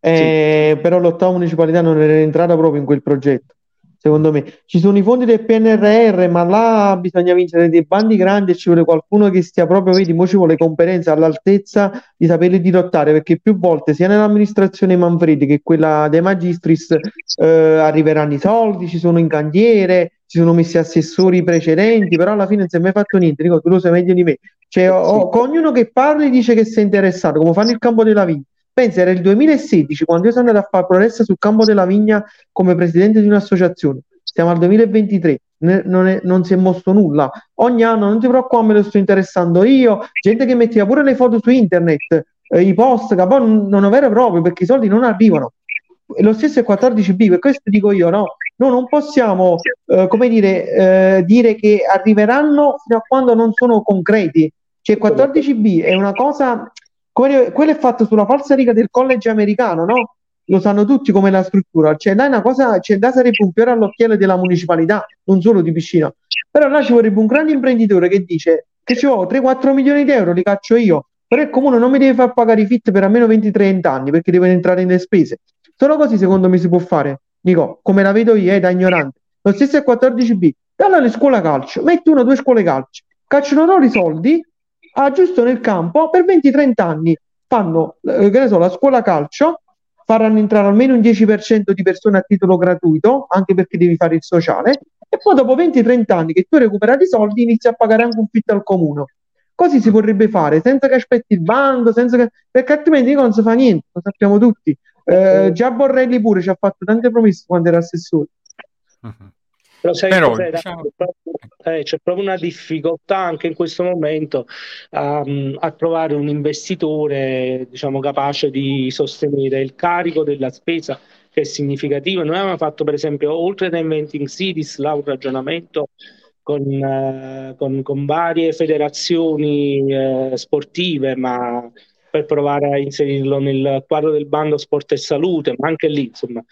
Eh, Però l'ottava municipalità non era entrata proprio in quel progetto, secondo me. Ci sono i fondi del PNRR, ma là bisogna vincere dei bandi grandi e ci vuole qualcuno che stia proprio, vedi, mo ci vuole competenza all'altezza di saperli dirottare, perché più volte sia nell'amministrazione Manfredi che quella dei Magistris eh, arriveranno i soldi, ci sono in cantiere, ci sono messi assessori precedenti, però alla fine non si è mai fatto niente. Dico, tu lo sai meglio di me. Cioè, ho- con ognuno che parli dice che si è interessato, come fanno il campo della vigna. Pensa, era il 2016 quando io sono andato a fare protesta sul campo della vigna come presidente di un'associazione. Siamo al 2023, ne- non, è- non si è mosso nulla. Ogni anno non ti preoccupare, me lo sto interessando io. Gente che metteva pure le foto su internet, eh, i post, che poi non, non è vero proprio perché i soldi non arrivano. Lo stesso è 14B, per questo dico io, no? Noi non possiamo, eh, come dire, eh, dire che arriveranno fino a quando non sono concreti. Cioè, 14B è una cosa, come quello è fatto sulla falsa riga del college americano, no? Lo sanno tutti come la struttura. Cioè, là una cosa, cioè, là sarebbe un fiore all'occhiello della municipalità, non solo di piscina. Però là ci vorrebbe un grande imprenditore che dice che ci ho 3-4 milioni di euro, li caccio io, però il comune non mi deve far pagare i fit per almeno 20-30 anni perché devono entrare nelle spese. Solo così secondo me si può fare. Dico, come la vedo io, eh, da ignorante. Lo stesso è 14B. Dalla alle scuole calcio, metti una o due scuole calcio, cacciano loro i soldi, aggiustano il campo, per 20-30 anni fanno, eh, che ne so, la scuola calcio, faranno entrare almeno un 10% di persone a titolo gratuito, anche perché devi fare il sociale, e poi dopo 20-30 anni che tu hai recuperato i soldi inizi a pagare anche un fitto al comune. Così si potrebbe fare, senza che aspetti il bando, senza che... perché altrimenti non si fa niente, lo sappiamo tutti. Eh, già Borrelli pure ci ha fatto tante promesse quando era assessore. Però sai Però, cos'è? diciamo- C'è proprio, eh, c'è proprio una difficoltà anche in questo momento a, a trovare un investitore, diciamo, capace di sostenere il carico della spesa che è significativo. Noi avevamo fatto, per esempio, oltre a Inventing Cities, là un ragionamento con, eh, con- con varie federazioni eh, sportive, ma per provare a inserirlo nel quadro del bando sport e salute, ma anche lì, insomma,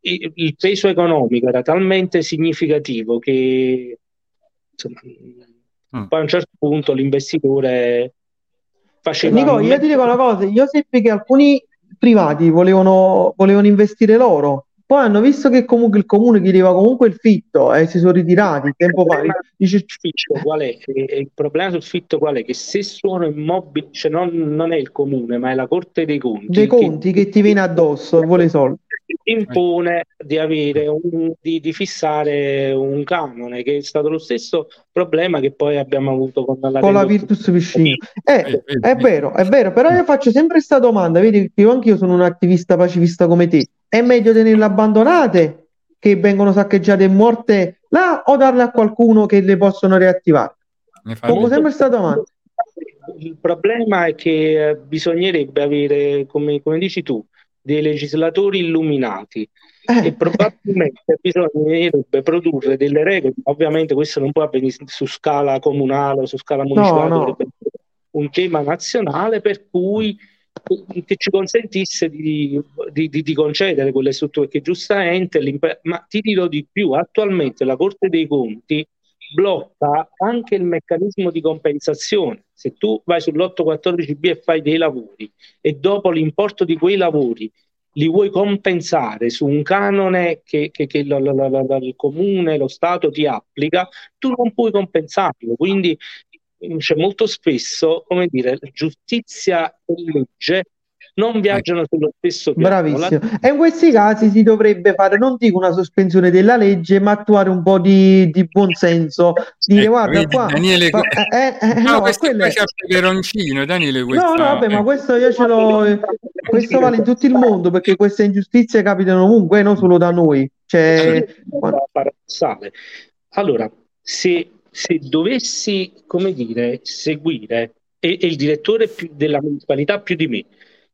il, il peso economico era talmente significativo che insomma, Mm. Poi a un certo punto l'investitore faceva... Nico, io ti dico una cosa, io seppi che alcuni privati volevano, volevano investire loro, poi hanno visto che comunque il comune chiedeva comunque il fitto e si sono ritirati tempo fa. Dice, qual è? Il problema sul fitto qual è? Che se sono immobili, cioè non, non è il comune, ma è la Corte dei Conti dei che conti che ti viene addosso e vuole i soldi. impone di avere un, di, di fissare un canone, che è stato lo stesso problema che poi abbiamo avuto con la con la Virtus Vicino. Eh, Eh, eh, è vero, è vero, però io faccio sempre questa domanda, vedi che io anch'io sono un attivista pacifista come te. È meglio tenerle abbandonate che vengono saccheggiate e morte là o darle a qualcuno che le possono riattivare? Pongo molto- sempre questa domanda. Il problema è che eh, bisognerebbe avere, come, come dici tu, dei legislatori illuminati e Eh, probabilmente bisognerebbe produrre delle regole. Ovviamente questo non può avvenire su scala comunale o su scala municipale, no. essere un tema nazionale per cui che ci consentisse di, di- di- di concedere quelle strutture che giustamente, ma ti dirò di più, attualmente la Corte dei Conti blocca anche il meccanismo di compensazione. Se tu vai sull'814B e fai dei lavori e dopo l'importo di quei lavori li vuoi compensare su un canone che, che- che la- la- la- il comune, lo Stato ti applica, tu non puoi compensarlo. Quindi c'è molto spesso, come dire, giustizia e legge non viaggiano sullo stesso piano. La- bravissimo. E in questi casi si dovrebbe fare, non dico una sospensione della legge, ma attuare un po' di, di buonsenso. Dire, Ecco, guarda vedi, qua, Daniele, fa- eh, eh, no, no, questo quello è è- quasi a peperoncino, Daniele, questa, No, no, vabbè, ma eh. questo io ce l'ho, eh, questo vale in tutto il mondo perché queste ingiustizie capitano ovunque, non solo da noi. Cioè. Allora, se, se dovessi, come dire, seguire, e, e il direttore più- della municipalità più di me,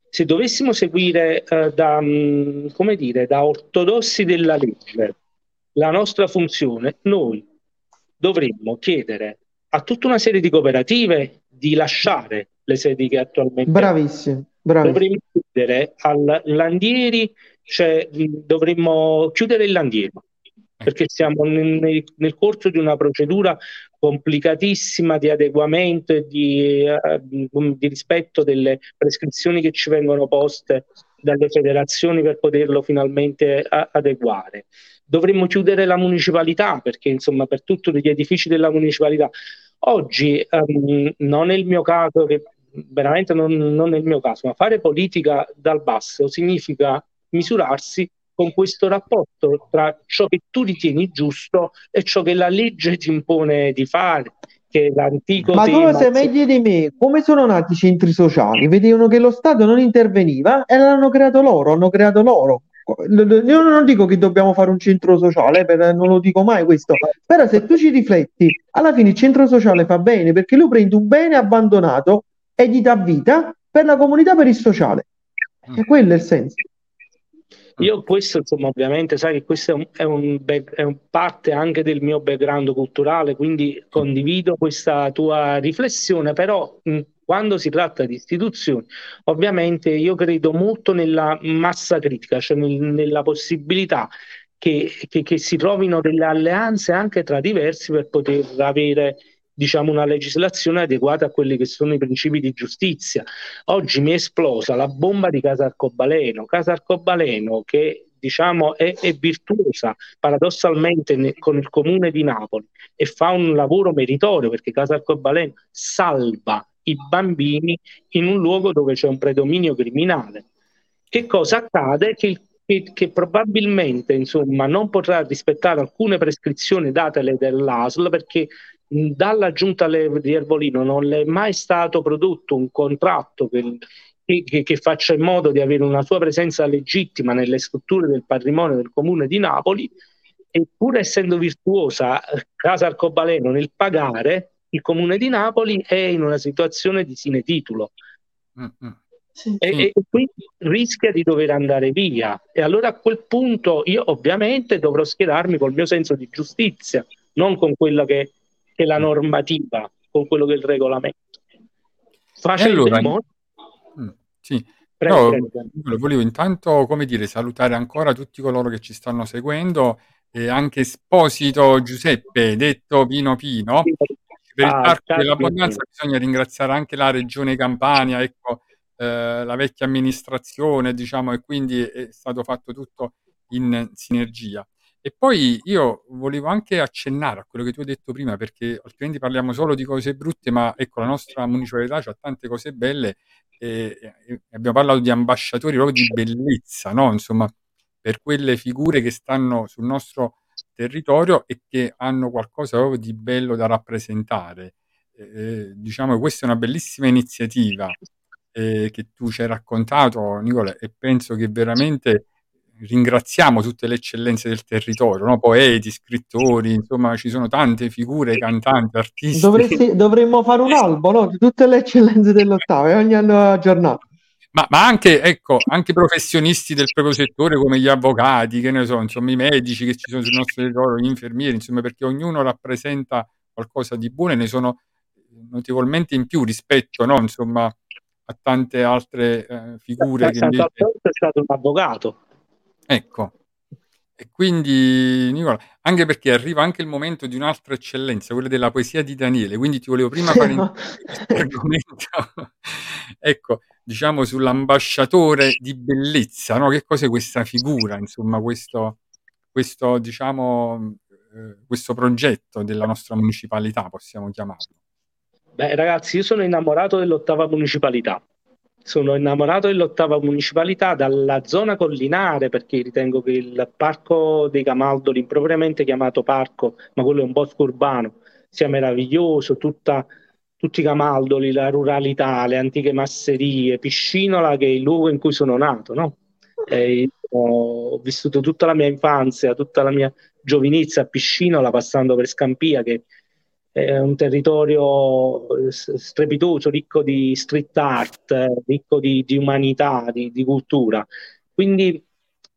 se dovessimo seguire eh, da, mh, come dire, da ortodossi della legge la nostra funzione, noi dovremmo chiedere a tutta una serie di cooperative di lasciare le sedi che attualmente bravissimo, bravissimo. dovremmo chiudere al Landieri, cioè mh, dovremmo chiudere il Landiero perché siamo nel, nel- nel corso di una procedura complicatissima di adeguamento e di, eh, di rispetto delle prescrizioni che ci vengono poste dalle federazioni per poterlo finalmente a- adeguare. Dovremmo chiudere la municipalità perché insomma per tutti gli edifici della municipalità. Oggi ehm, non è il mio caso, che veramente non, non è il mio caso, ma fare politica dal basso significa misurarsi con questo rapporto tra ciò che tu ritieni giusto e ciò che la legge ti impone di fare, che è l'antico Ma tu lo sai meglio di me, come sono nati i centri sociali? Vedevano che lo Stato non interveniva e l'hanno creato loro, hanno creato loro. Io non dico che dobbiamo fare un centro sociale, per- non lo dico mai questo, però se tu ci rifletti, alla fine il centro sociale fa bene perché lui prende un bene abbandonato e gli dà vita per la comunità, per il sociale. E quello è il senso. Io questo, insomma, ovviamente, sai che questo è, un, è, un è un parte anche del mio background culturale, quindi condivido questa tua riflessione, però quando si tratta di istituzioni, ovviamente io credo molto nella massa critica, cioè nel- nella possibilità che, che- che si trovino delle alleanze anche tra diversi per poter avere, diciamo, una legislazione adeguata a quelli che sono i principi di giustizia. Oggi mi è esplosa la bomba di Casa Arcobaleno. Casa Arcobaleno che diciamo è, è virtuosa paradossalmente ne- con il comune di Napoli e fa un lavoro meritorio perché Casa Arcobaleno salva i bambini in un luogo dove c'è un predominio criminale. Che cosa accade? Che, il- che- probabilmente insomma, non potrà rispettare alcune prescrizioni datele dall'ASL perché dalla giunta di Ervolino non le è mai stato prodotto un contratto che, che- che- faccia in modo di avere una sua presenza legittima nelle strutture del patrimonio del comune di Napoli, eppur essendo virtuosa eh, Casa Arcobaleno nel pagare, il comune di Napoli è in una situazione di sine titulo Mm, mm. Sì. e, Sì. e quindi rischia di dover andare via. E allora a quel punto io ovviamente dovrò schierarmi col mio senso di giustizia, non con quello che, che la normativa, con quello che è il regolamento. Facendo allora- modo... Mm, Sì, Prego, però prego, volevo intanto, come dire, salutare ancora tutti coloro che ci stanno seguendo e anche Esposito Giuseppe, detto Pino Pino, per il Ah, Parco dell'Abbondanza bisogna ringraziare anche la Regione Campania, ecco, eh, la vecchia amministrazione, diciamo, e quindi è stato fatto tutto in sinergia. E poi io volevo anche accennare a quello che tu hai detto prima, perché altrimenti parliamo solo di cose brutte, ma ecco, la nostra municipalità ha tante cose belle e, e abbiamo parlato di ambasciatori proprio di bellezza, no? Insomma, per quelle figure che stanno sul nostro territorio e che hanno qualcosa proprio di bello da rappresentare. Eh, diciamo che questa è una bellissima iniziativa eh, che tu ci hai raccontato, Nicola, e penso che veramente ringraziamo tutte le eccellenze del territorio, no? poeti, scrittori, insomma ci sono tante figure, cantanti, artisti. Dovresti- dovremmo fare un albo no? di tutte le eccellenze dell'ottava e ogni anno aggiornato. Ma, ma anche, ecco, anche professionisti del proprio settore come gli avvocati, che ne so, insomma, i medici che ci sono sul nostro territorio, gli infermieri, insomma, perché ognuno rappresenta qualcosa di buono e ne sono notevolmente in più rispetto, no, insomma, a tante altre eh, figure A che invece... È stato un avvocato. Ecco, e quindi Nicola, anche perché arriva anche il momento di un'altra eccellenza, quella della poesia di Daniele, quindi ti volevo prima fare introdurre questo argomento, ecco, diciamo sull'ambasciatore di bellezza, no? Che cos'è questa figura, insomma, questo, questo diciamo, eh, questo progetto della nostra municipalità, possiamo chiamarlo. Beh, ragazzi, io sono innamorato dell'ottava municipalità. Sono innamorato dell'ottava municipalità dalla zona collinare perché ritengo che il Parco dei Camaldoli, impropriamente chiamato parco, ma quello è un bosco urbano, sia meraviglioso, tutta- tutti i Camaldoli, la ruralità, le antiche masserie, Piscinola che è il luogo in cui sono nato, no? E ho vissuto tutta la mia infanzia, tutta la mia giovinezza a Piscinola, passando per Scampia, che è un territorio eh, strepitoso, ricco di street art, eh, ricco di, di umanità, di, di cultura. Quindi,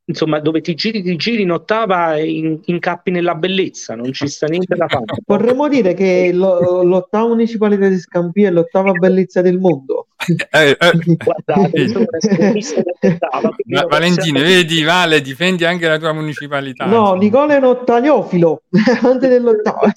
insomma, dove ti giri, ti giri in ottava in- incappi nella bellezza, non ci sta niente da fare. Vorremmo dire che lo- l'ottava municipalità di Scampia è l'ottava bellezza del mondo. Eh, eh, Guardate, Valentino, vedi, Vale, difendi anche la tua municipalità. No, insomma. Nicola è un ottagnofilo, anche dell'ottava.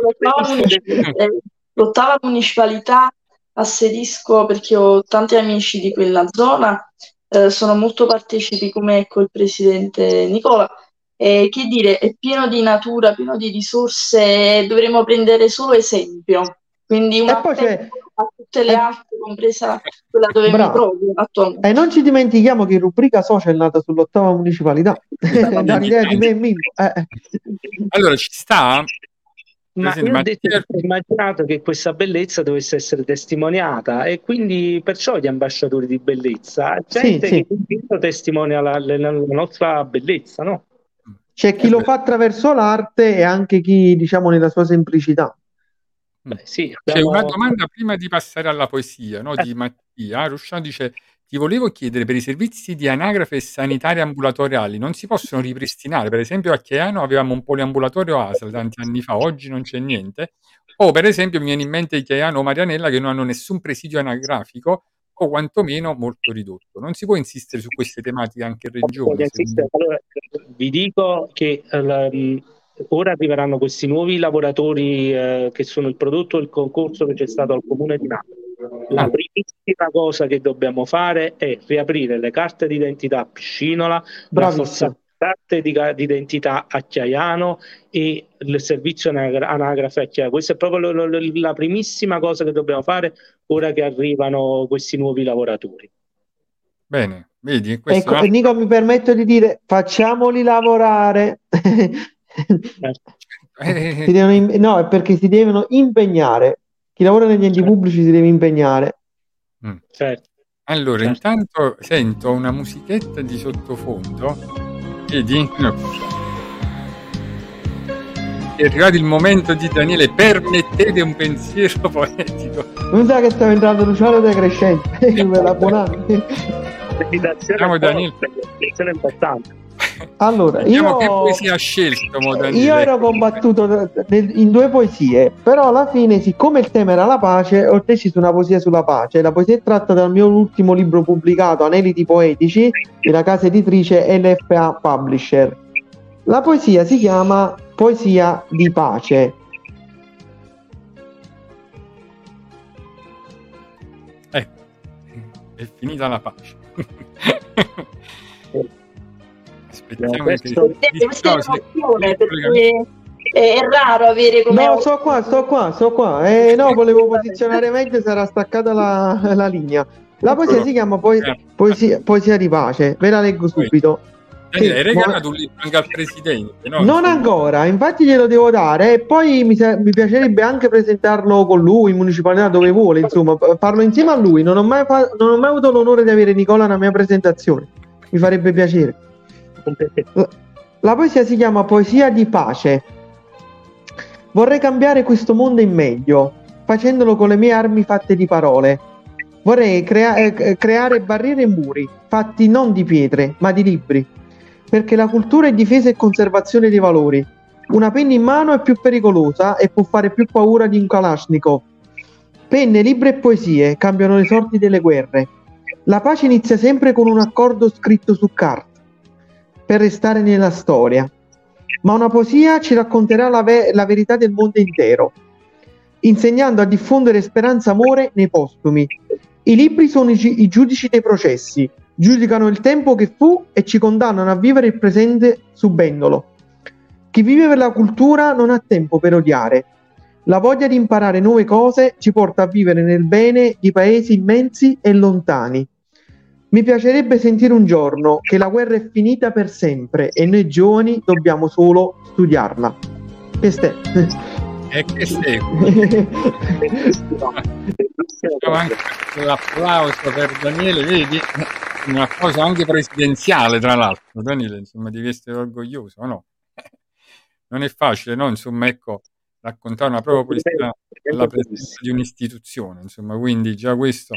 L'ottava eh, l'ottava municipalità asserisco perché ho tanti amici di quella zona, eh, sono molto partecipi come ecco il presidente Nicola. E che dire, è pieno di natura, pieno di risorse, dovremmo prendere solo esempio. Quindi un E poi c'è- a tutte le eh, altre, compresa quella dove mi Bravo. trovo attualmente. E non ci dimentichiamo che rubrica social è nata sull'ottava municipalità, dall'idea di me e Mimmo. Eh, eh. Allora, ci sta? Ma Presidente, io ho detto ho immaginato che questa bellezza dovesse essere testimoniata e quindi perciò gli ambasciatori di bellezza, gente Sì, sì. che testimonia la, la- la nostra bellezza, no? C'è chi Eh lo beh. fa attraverso l'arte e anche chi, diciamo, nella sua semplicità. Beh, sì, C'è abbiamo- una domanda prima di passare alla poesia, no, Eh. di Mattia. Rusciano dice: Ti volevo chiedere per i servizi di anagrafe sanitaria ambulatoriali non si possono ripristinare? Per esempio, a Chiaiano avevamo un poliambulatorio ASL tanti anni fa, oggi non c'è niente. O per esempio, mi viene in mente Chiaiano o Marianella che non hanno nessun presidio anagrafico o quantomeno molto ridotto. Non si può insistere su queste tematiche anche in regione. Allora, vi dico che eh, la- mh, ora arriveranno questi nuovi lavoratori eh, che sono il prodotto del concorso che c'è stato al Comune di Napoli. La Ah. primissima cosa che dobbiamo fare è riaprire le carte d'identità a Piscinola, rafforzare le carte di ca- d'identità a Chiaiano e il servizio anagra- anagrafe a Chiaiano. Questa è proprio lo- lo- la primissima cosa che dobbiamo fare ora che arrivano questi nuovi lavoratori. Bene, vedi, questo Ecco, altro- Nico, mi permetto di dire, facciamoli lavorare. Si devono im- no, è perché si devono impegnare. Chi lavora negli enti pubblici si deve impegnare. mm. Certo. Allora, Certo. intanto sento una musichetta di sottofondo. Vedi? No. È arrivato il momento di Daniele, permettete un pensiero poetico. Non sa che stava entrando Luciano De Crescente per la Bonanni. Felicitazioni Siamo a Daniele. Forte, felicitazioni importanti. Allora, Andiamo io, scelto, io ero combattuto in due poesie, però alla fine, siccome il tema era la pace, ho deciso una poesia sulla pace. La poesia è tratta dal mio ultimo libro pubblicato, Aneliti Poetici, della casa editrice LFA Publisher. La poesia si chiama Poesia di pace. Eh, è finita la pace. Aspettiamo che questo- questa è il perché è raro avere come No, sto qua, sto qua, sto qua. Eh, no, volevo posizionare meglio, sarà staccata la, la linea. La poesia si chiama poi, poesia, poesia di pace, ve la leggo subito. Hai Sì, ma- regalato un libro anche al presidente, no? Non ancora, infatti glielo devo dare e poi mi, sa- mi piacerebbe anche presentarlo con lui in municipalità dove vuole, insomma, farlo insieme a lui. Non ho mai, fa- non ho mai avuto l'onore di avere Nicola nella mia presentazione, mi farebbe piacere. La, poesia si chiama Poesia di pace. Vorrei cambiare questo mondo in meglio, facendolo con le mie armi fatte di parole. Vorrei crea- eh, creare barriere e muri, fatti non di pietre, ma di libri. Perché la cultura è difesa e conservazione dei valori. Una penna in mano è più pericolosa e può fare più paura di un Kalashnikov. Penne, libri e poesie cambiano le sorti delle guerre. La pace inizia sempre con un accordo scritto su carta, per restare nella storia. Ma una poesia ci racconterà la, ve- la verità del mondo intero, insegnando a diffondere speranza e amore nei postumi. I libri sono i, gi- i giudici dei processi, giudicano il tempo che fu e ci condannano a vivere il presente subendolo. Chi vive per la cultura non ha tempo per odiare. La voglia di imparare nuove cose ci porta a vivere nel bene di paesi immensi e lontani. Mi piacerebbe sentire un giorno che la guerra è finita per sempre e noi giovani dobbiamo solo studiarla. Questo è. E che segue? L'applauso per Daniele, vedi? Un applauso anche presidenziale, tra l'altro. Daniele, insomma, devi essere orgoglioso, o no? Non è facile, no? Insomma, ecco, raccontare una propria poesia alla presenza di un'istituzione, insomma, quindi già questo.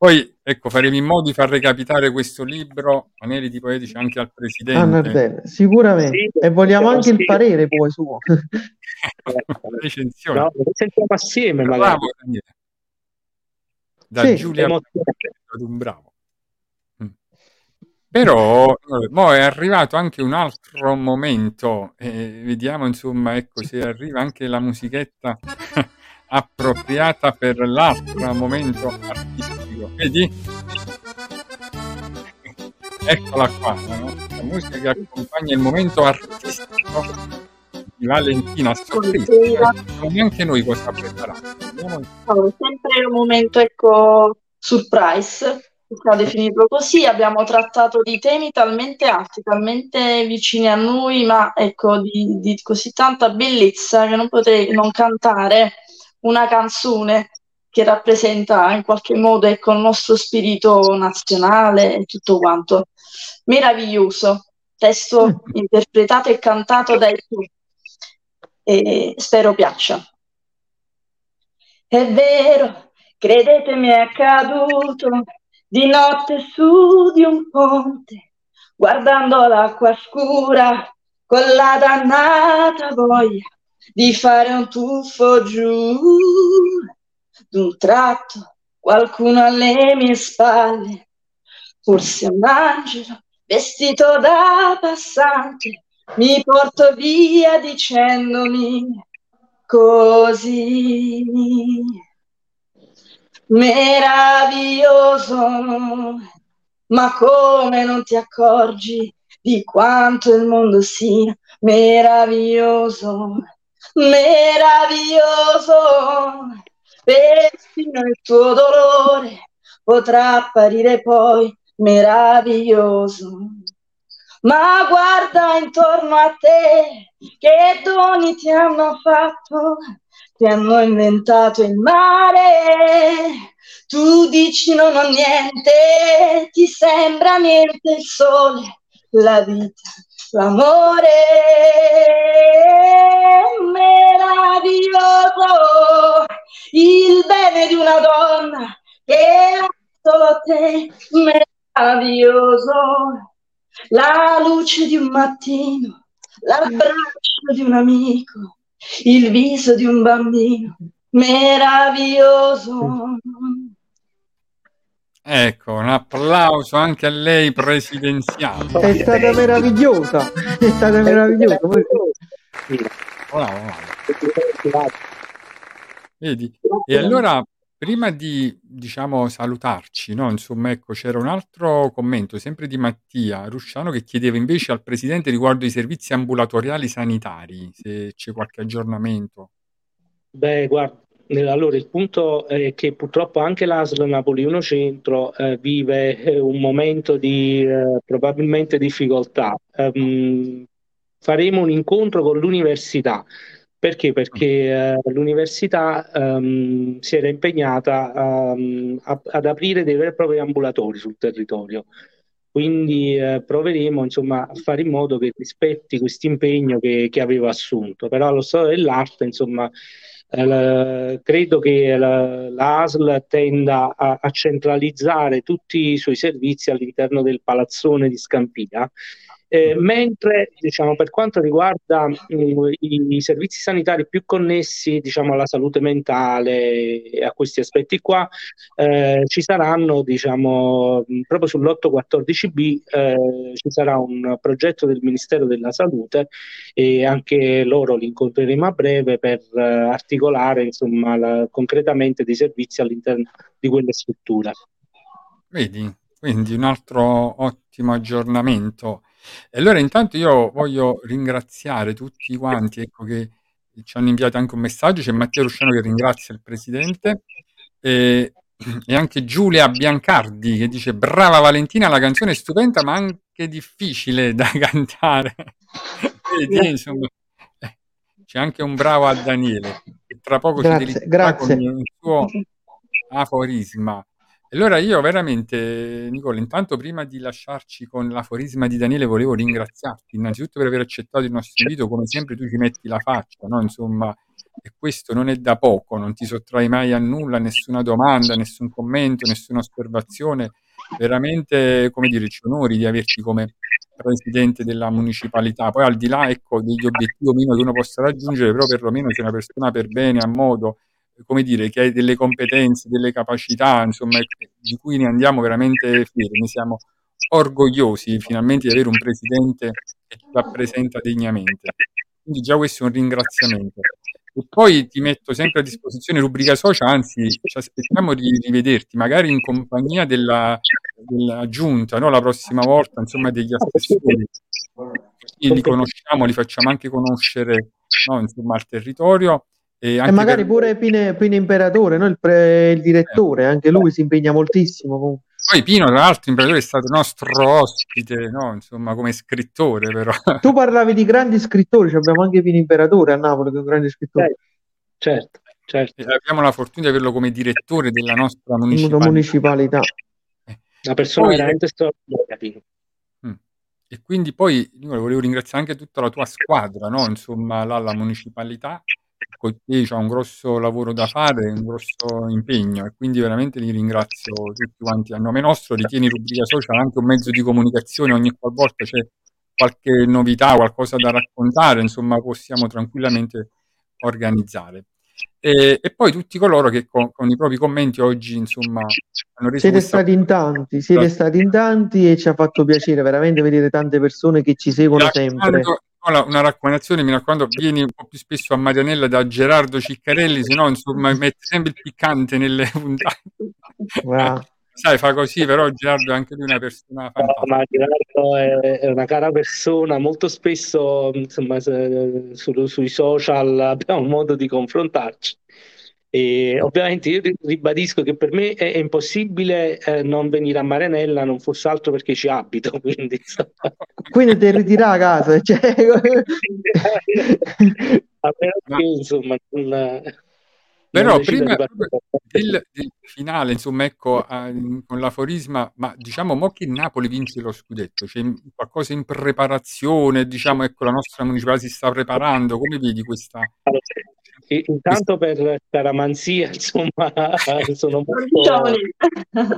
Poi, ecco, faremo in modo di far recapitare questo libro, Aneliti Poetici, anche al Ah, Presidente. Nardella, sicuramente. E vogliamo anche il parere poi suo. La recensione. No, lo sentiamo assieme magari. Bravo, Daniele. Da Sì. Giulia ad un bravo. Mm. Però eh, mo è arrivato anche un altro momento, e vediamo insomma ecco se arriva anche la musichetta appropriata per l'altro momento artistico. Vedi? Eccola qua, la nostra musica che accompagna il momento artistico di Valentina. Buonasera. Non neanche noi cosa ha preparato. Sempre un momento, ecco, surprise, possiamo definirlo così. Abbiamo trattato di temi talmente alti, talmente vicini a noi, ma ecco, di, di così tanta bellezza che non potrei non cantare una canzone che rappresenta in qualche modo, ecco, il nostro spirito nazionale e tutto quanto. Meraviglioso, testo interpretato e cantato dai tu. E spero piaccia. È vero, credetemi, è accaduto di notte su di un ponte, guardando l'acqua scura con la dannata voglia di fare un tuffo giù. D'un tratto qualcuno alle mie spalle, forse un angelo vestito da passante, mi porto via dicendomi così. Meraviglioso, ma come non ti accorgi di quanto il mondo sia meraviglioso, meraviglioso, persino il tuo dolore potrà apparire poi meraviglioso. Ma guarda intorno a te, che doni ti hanno fatto, ti hanno inventato il mare. Tu dici non ho niente, ti sembra niente il sole, la vita, l'amore. Meraviglioso, il bene di una donna che ha solo te, meraviglioso la luce di un mattino, l'abbraccio di un amico, il viso di un bambino, meraviglioso. Ecco, un applauso anche a lei presidenziale. È stata meravigliosa, è stata meravigliosa. Bravo, bravo. Vedi? E allora prima di, diciamo, salutarci, no, insomma, ecco, c'era un altro commento, sempre di Mattia Rusciano, che chiedeva invece al presidente riguardo i servizi ambulatoriali sanitari, se c'è qualche aggiornamento. Beh, guarda, eh, allora il punto è che purtroppo anche l'ASL Napoli 1 Centro eh, vive eh, un momento di eh, probabilmente difficoltà. Ehm, faremo un incontro con l'università. Perché? Perché eh, l'università ehm, si era impegnata ehm, a- ad aprire dei veri e propri ambulatori sul territorio. Quindi eh, proveremo insomma, a fare in modo che rispetti questo impegno che, che aveva assunto. Però allo stato dell'arte, insomma, eh, la- credo che la, la ASL tenda a, a centralizzare tutti i suoi servizi all'interno del palazzone di Scampia. Eh, mentre diciamo, per quanto riguarda mh, i, i servizi sanitari più connessi diciamo, alla salute mentale e a questi aspetti qua, eh, ci saranno diciamo, mh, proprio sull'814B eh, ci sarà un progetto del Ministero della Salute e anche loro li incontreremo a breve per eh, articolare insomma, la- concretamente dei servizi all'interno di quelle strutture. Vedi? Quindi un altro ottimo aggiornamento. E allora intanto io voglio ringraziare tutti quanti, ecco, che ci hanno inviato anche un messaggio. C'è Matteo Rusciano che ringrazia il presidente e, e anche Giulia Biancardi che dice brava Valentina, la canzone è stupenda ma anche difficile da cantare. Vedi, insomma, eh, c'è anche un bravo a Daniele che tra poco ci Grazie, delizzerà con grazie. il suo aforisma. Allora io veramente, Nicola, intanto prima di lasciarci con l'aforisma di Daniele volevo ringraziarti innanzitutto per aver accettato il nostro invito, come sempre tu ci metti la faccia, no? Insomma, e questo non è da poco, non ti sottrai mai a nulla, nessuna domanda, nessun commento, nessuna osservazione. Veramente, come dire, ci onori di averti come presidente della municipalità. Poi al di là, ecco, degli obiettivi o meno che uno possa raggiungere, però perlomeno sei una persona per bene, a modo, come dire, che hai delle competenze, delle capacità, insomma, ecco, di cui ne andiamo veramente fieri. Ne siamo orgogliosi finalmente di avere un presidente che ci rappresenta degnamente. Quindi già questo è un ringraziamento. E poi ti metto sempre a disposizione rubrica social, anzi ci aspettiamo di rivederti, magari in compagnia della, della giunta, no? la prossima volta, insomma, degli assessori. Così li conosciamo, li facciamo anche conoscere no? insomma, al territorio. E, E magari per- pure Pine, Pine Imperatore, no? il, pre- il direttore, anche lui si impegna moltissimo. comunque. Poi Pino, tra l'altro, imperatore è stato nostro ospite, no? insomma, come scrittore, però. Tu parlavi di grandi scrittori, cioè abbiamo anche Pino Imperatore a Napoli, che è un grande scrittore. Certo, certo. E abbiamo la fortuna di averlo come direttore della nostra municipalità. municipalità. Una persona Poi- veramente straordinaria, Pino. Mm. E quindi poi io volevo ringraziare anche tutta la tua squadra, no? Insomma, là alla municipalità, te c'è un grosso lavoro da fare, un grosso impegno e quindi veramente li ringrazio tutti quanti a nome nostro. Ritieni rubrica social anche un mezzo di comunicazione, ogni qualvolta c'è qualche novità, qualcosa da raccontare, insomma, possiamo tranquillamente organizzare. E, e poi tutti coloro che con, con i propri commenti oggi, insomma, hanno reso Siete questa stati in tanti, siete stati in tanti e ci ha fatto piacere veramente vedere tante persone che ci seguono sempre. Nicola, una raccomandazione, mi raccomando, vieni un po' più spesso a Marianella da Gerardo Ciccarelli, se no, insomma, metti sempre il piccante nelle puntate. Sai, fa così, però Gerardo è anche lui una persona No, fantastica. ma Gerardo è, una cara persona, molto spesso insomma, se- su- sui social abbiamo modo di confrontarci. E ovviamente io ri- ribadisco che per me è, è impossibile eh, non venire a Maranella, non fosse altro perché ci abito, quindi Quindi ti ritira a casa. Cioè... che insomma non, non Però prima del, del finale, insomma, ecco, eh, con l'aforisma, ma diciamo, mo che il Napoli vince lo scudetto, c'è qualcosa in preparazione, diciamo, ecco, la nostra municipalità si sta preparando, come vedi questa... Allora, i- Intanto per scaramanzia, insomma, sono molto,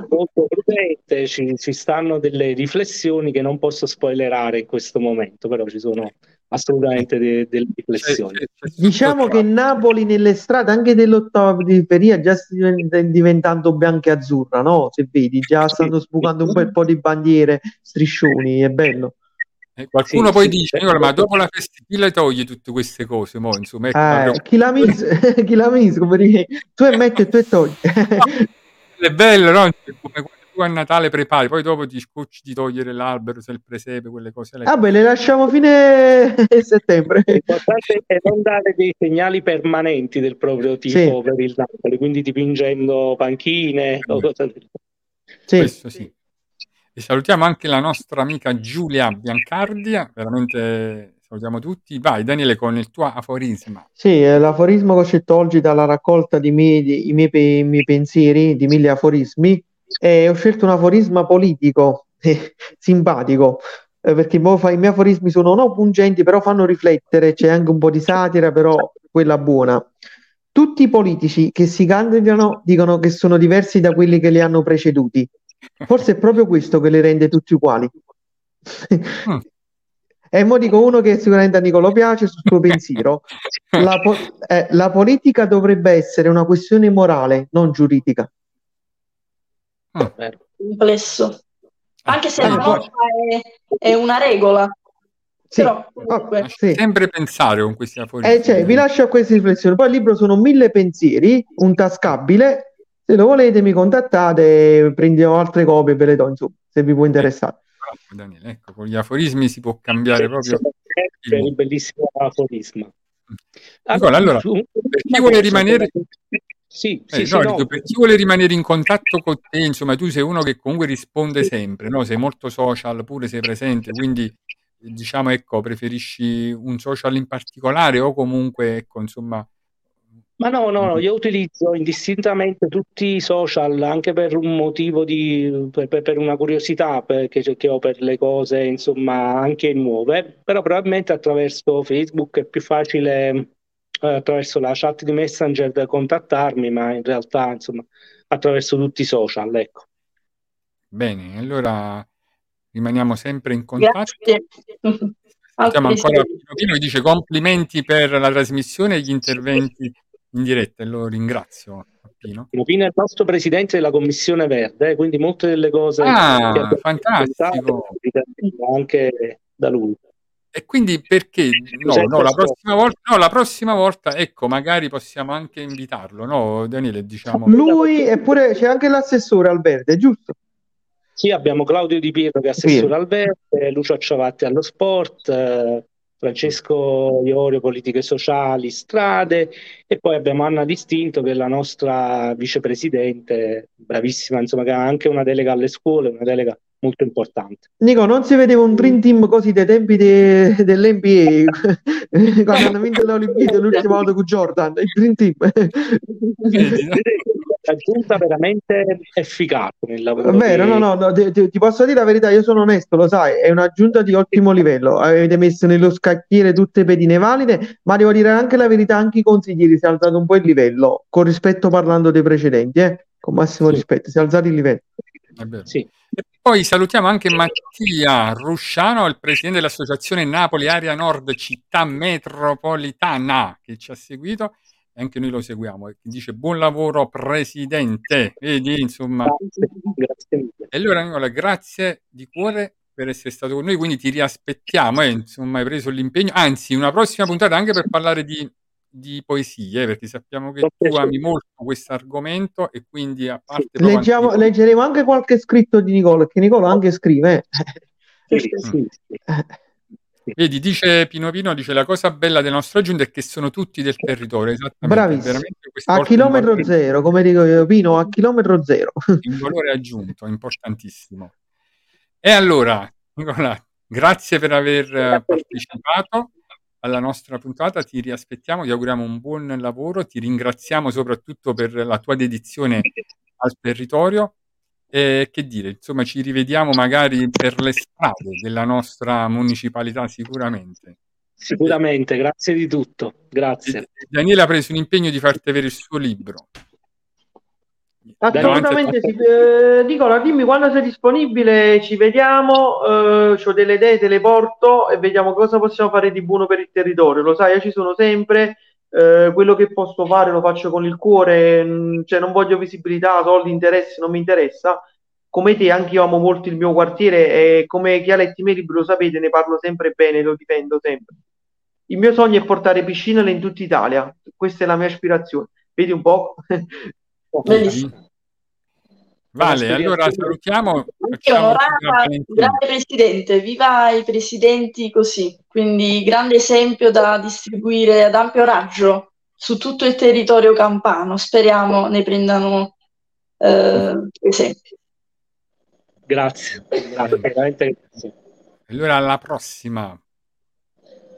molto prudente, ci, ci stanno delle riflessioni che non posso spoilerare in questo momento, però ci sono assolutamente de- delle c'è- riflessioni. c'è- c'è Diciamo che Napoli nelle strade anche dell'ottava periferia già sta diven- diventando bianca e azzurra, no? Se vedi, già stanno sbucando un bel po' di bandiere, striscioni, è bello. Eh, qualcuno Sì, poi sì. dice, Nicola, ma dopo la festa chi le toglie tutte queste cose? Mo, insomma, ecco, la Eh, chi l'ha messo, chi l'ha messo, come dire, tu e metti e tu e togli. È bello, no? Come quando tu a Natale prepari, poi dopo ti scocci di togliere l'albero, se il presepe, quelle cose lì. Vabbè, le lasciamo fine settembre. L'importante è non dare dei segnali permanenti del proprio tipo Sì. per il Napoli, quindi dipingendo panchine o cose del Sì. Questo sì. E salutiamo anche la nostra amica Giulia Biancardia, veramente salutiamo tutti. Vai Daniele con il tuo aforisma. Sì, eh, l'aforismo che ho scelto oggi dalla raccolta di miei, miei, miei pensieri, di mille aforismi, e ho scelto un aforisma politico, eh, simpatico, eh, perché i miei aforismi sono non pungenti, però fanno riflettere, c'è anche un po' di satira, però quella buona. Tutti i politici che si candidano dicono che sono diversi da quelli che li hanno preceduti. Forse è proprio questo che li rende tutti uguali. Mm. E mo dico uno che sicuramente a Nicolo piace sul suo pensiero. La, po- eh, la politica dovrebbe essere una questione morale, non giuridica. Vero. complesso. Anche se Eh, la norma è, è una regola, Sì, però comunque Lascia sì. sempre pensare con questi aforismi. Eh, cioè, vi lascio a queste riflessioni. Poi il libro sono mille pensieri, un tascabile. Se lo volete, mi contattate, prendiamo altre copie e ve le do, insomma, se vi può interessare. Bravo, Daniele, ecco, con gli aforismi si può cambiare proprio Per il bellissimo aforisma. Nicola, allora, su- per chi vuole rimanere- Sì, Eh, sì, sì, no, no. dico, per chi vuole rimanere in contatto con te, insomma, tu sei uno che comunque risponde sempre, no? Sei molto social, pure sei presente, quindi diciamo, ecco, preferisci un social in particolare o comunque, ecco, insomma, Ma no, no, no, io utilizzo indistintamente tutti i social anche per un motivo di, per, per- una curiosità perché, che ho per le cose, insomma, anche nuove, però probabilmente attraverso Facebook è più facile, eh, attraverso la chat di Messenger da contattarmi, ma in realtà, insomma, attraverso tutti i social, ecco. bene, allora rimaniamo sempre in contatto. grazie. Altri ancora sì. Pino Pino che dice complimenti per la trasmissione e gli interventi in diretta e lo ringrazio, Pino. Pino è il nostro presidente della Commissione Verde, eh, quindi molte delle cose Ah, che fantastico. anche da lui. E quindi perché no, no, la prossima volta, no, la prossima volta, ecco, magari possiamo anche invitarlo, no, Daniele, diciamo. Lui eppure c'è anche l'assessore al verde, giusto? Sì, abbiamo Claudio Di Pietro che è assessore al verde, Lucio Acciavatti allo sport, eh, Francesco Iorio politiche sociali, strade e poi abbiamo Anna Distinto che è la nostra vicepresidente, bravissima, insomma, che ha anche una delega alle scuole, una delega molto importante. Nico, non si vedeva un dream team così dai tempi de- dell'NBA quando hanno vinto le Olimpiadi l'ultima volta con Jordan, il dream team. Aggiunta veramente efficace nel lavoro. Vero, di- no, no, no, ti, ti- ti posso dire la verità, io sono onesto, lo sai, è un'aggiunta di ottimo livello. Avete messo nello scacchiere tutte le pedine valide, ma devo dire anche la verità, anche i consiglieri si è alzato un po' il livello, con rispetto parlando dei precedenti, eh? Con massimo Sì. rispetto, si è alzato il livello. Sì. Poi salutiamo anche Mattia Rusciano, il presidente dell'associazione Napoli Area Nord Città Metropolitana, che ci ha seguito e anche noi lo seguiamo. E dice buon lavoro presidente. Vedi, insomma. Grazie. E allora Nicola, grazie di cuore per essere stato con noi, quindi ti riaspettiamo, eh, insomma, hai preso l'impegno, anzi, una prossima puntata anche per parlare di, di poesie, perché sappiamo che tu ami molto questo argomento e quindi a parte proprio Leggiamo, anche- leggeremo anche qualche scritto di Nicola, che Nicola anche scrive. eh. Sì, sì, sì. Vedi, dice Pino Pino, dice la cosa bella della nostra giunta è che sono tutti del territorio, esattamente, A chilometro valore- zero, come dico io, Pino, a chilometro zero. un valore aggiunto, importantissimo. E allora, Nicola, grazie per aver eh, partecipato alla nostra puntata, ti riaspettiamo, ti auguriamo un buon lavoro, ti ringraziamo soprattutto per la tua dedizione al territorio e che dire, insomma, ci rivediamo magari per le strade della nostra municipalità sicuramente. Sicuramente, grazie di tutto. Grazie. E Daniele ha preso un impegno di farti avere il suo libro. Assolutamente sì. Eh, Nicola, dimmi quando sei disponibile, ci vediamo, eh, ho delle idee, te le porto e vediamo cosa possiamo fare di buono per il territorio. Lo sai, io ci sono sempre, eh, quello che posso fare lo faccio con il cuore, mh, cioè non voglio visibilità, soldi, interessi, non mi interessa. come te anche io amo molto il mio quartiere e come Chialetti Meribro lo sapete ne parlo sempre bene, lo difendo sempre. Il mio sogno è portare piscine in tutta Italia, questa è la mia aspirazione. Vedi un po'? Bellissimo. Vale, allora salutiamo. Valentina. grande presidente, viva i presidenti così, quindi grande esempio da distribuire ad ampio raggio su tutto il territorio campano. Speriamo ne prendano eh, esempio. Grazie, grazie, veramente grazie. Allora alla prossima.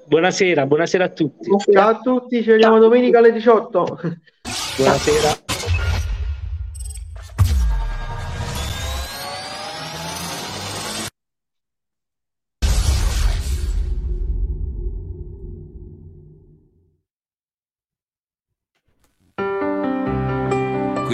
Buonasera, buonasera a tutti. Ciao a tutti, ci vediamo domenica alle 18. Buonasera.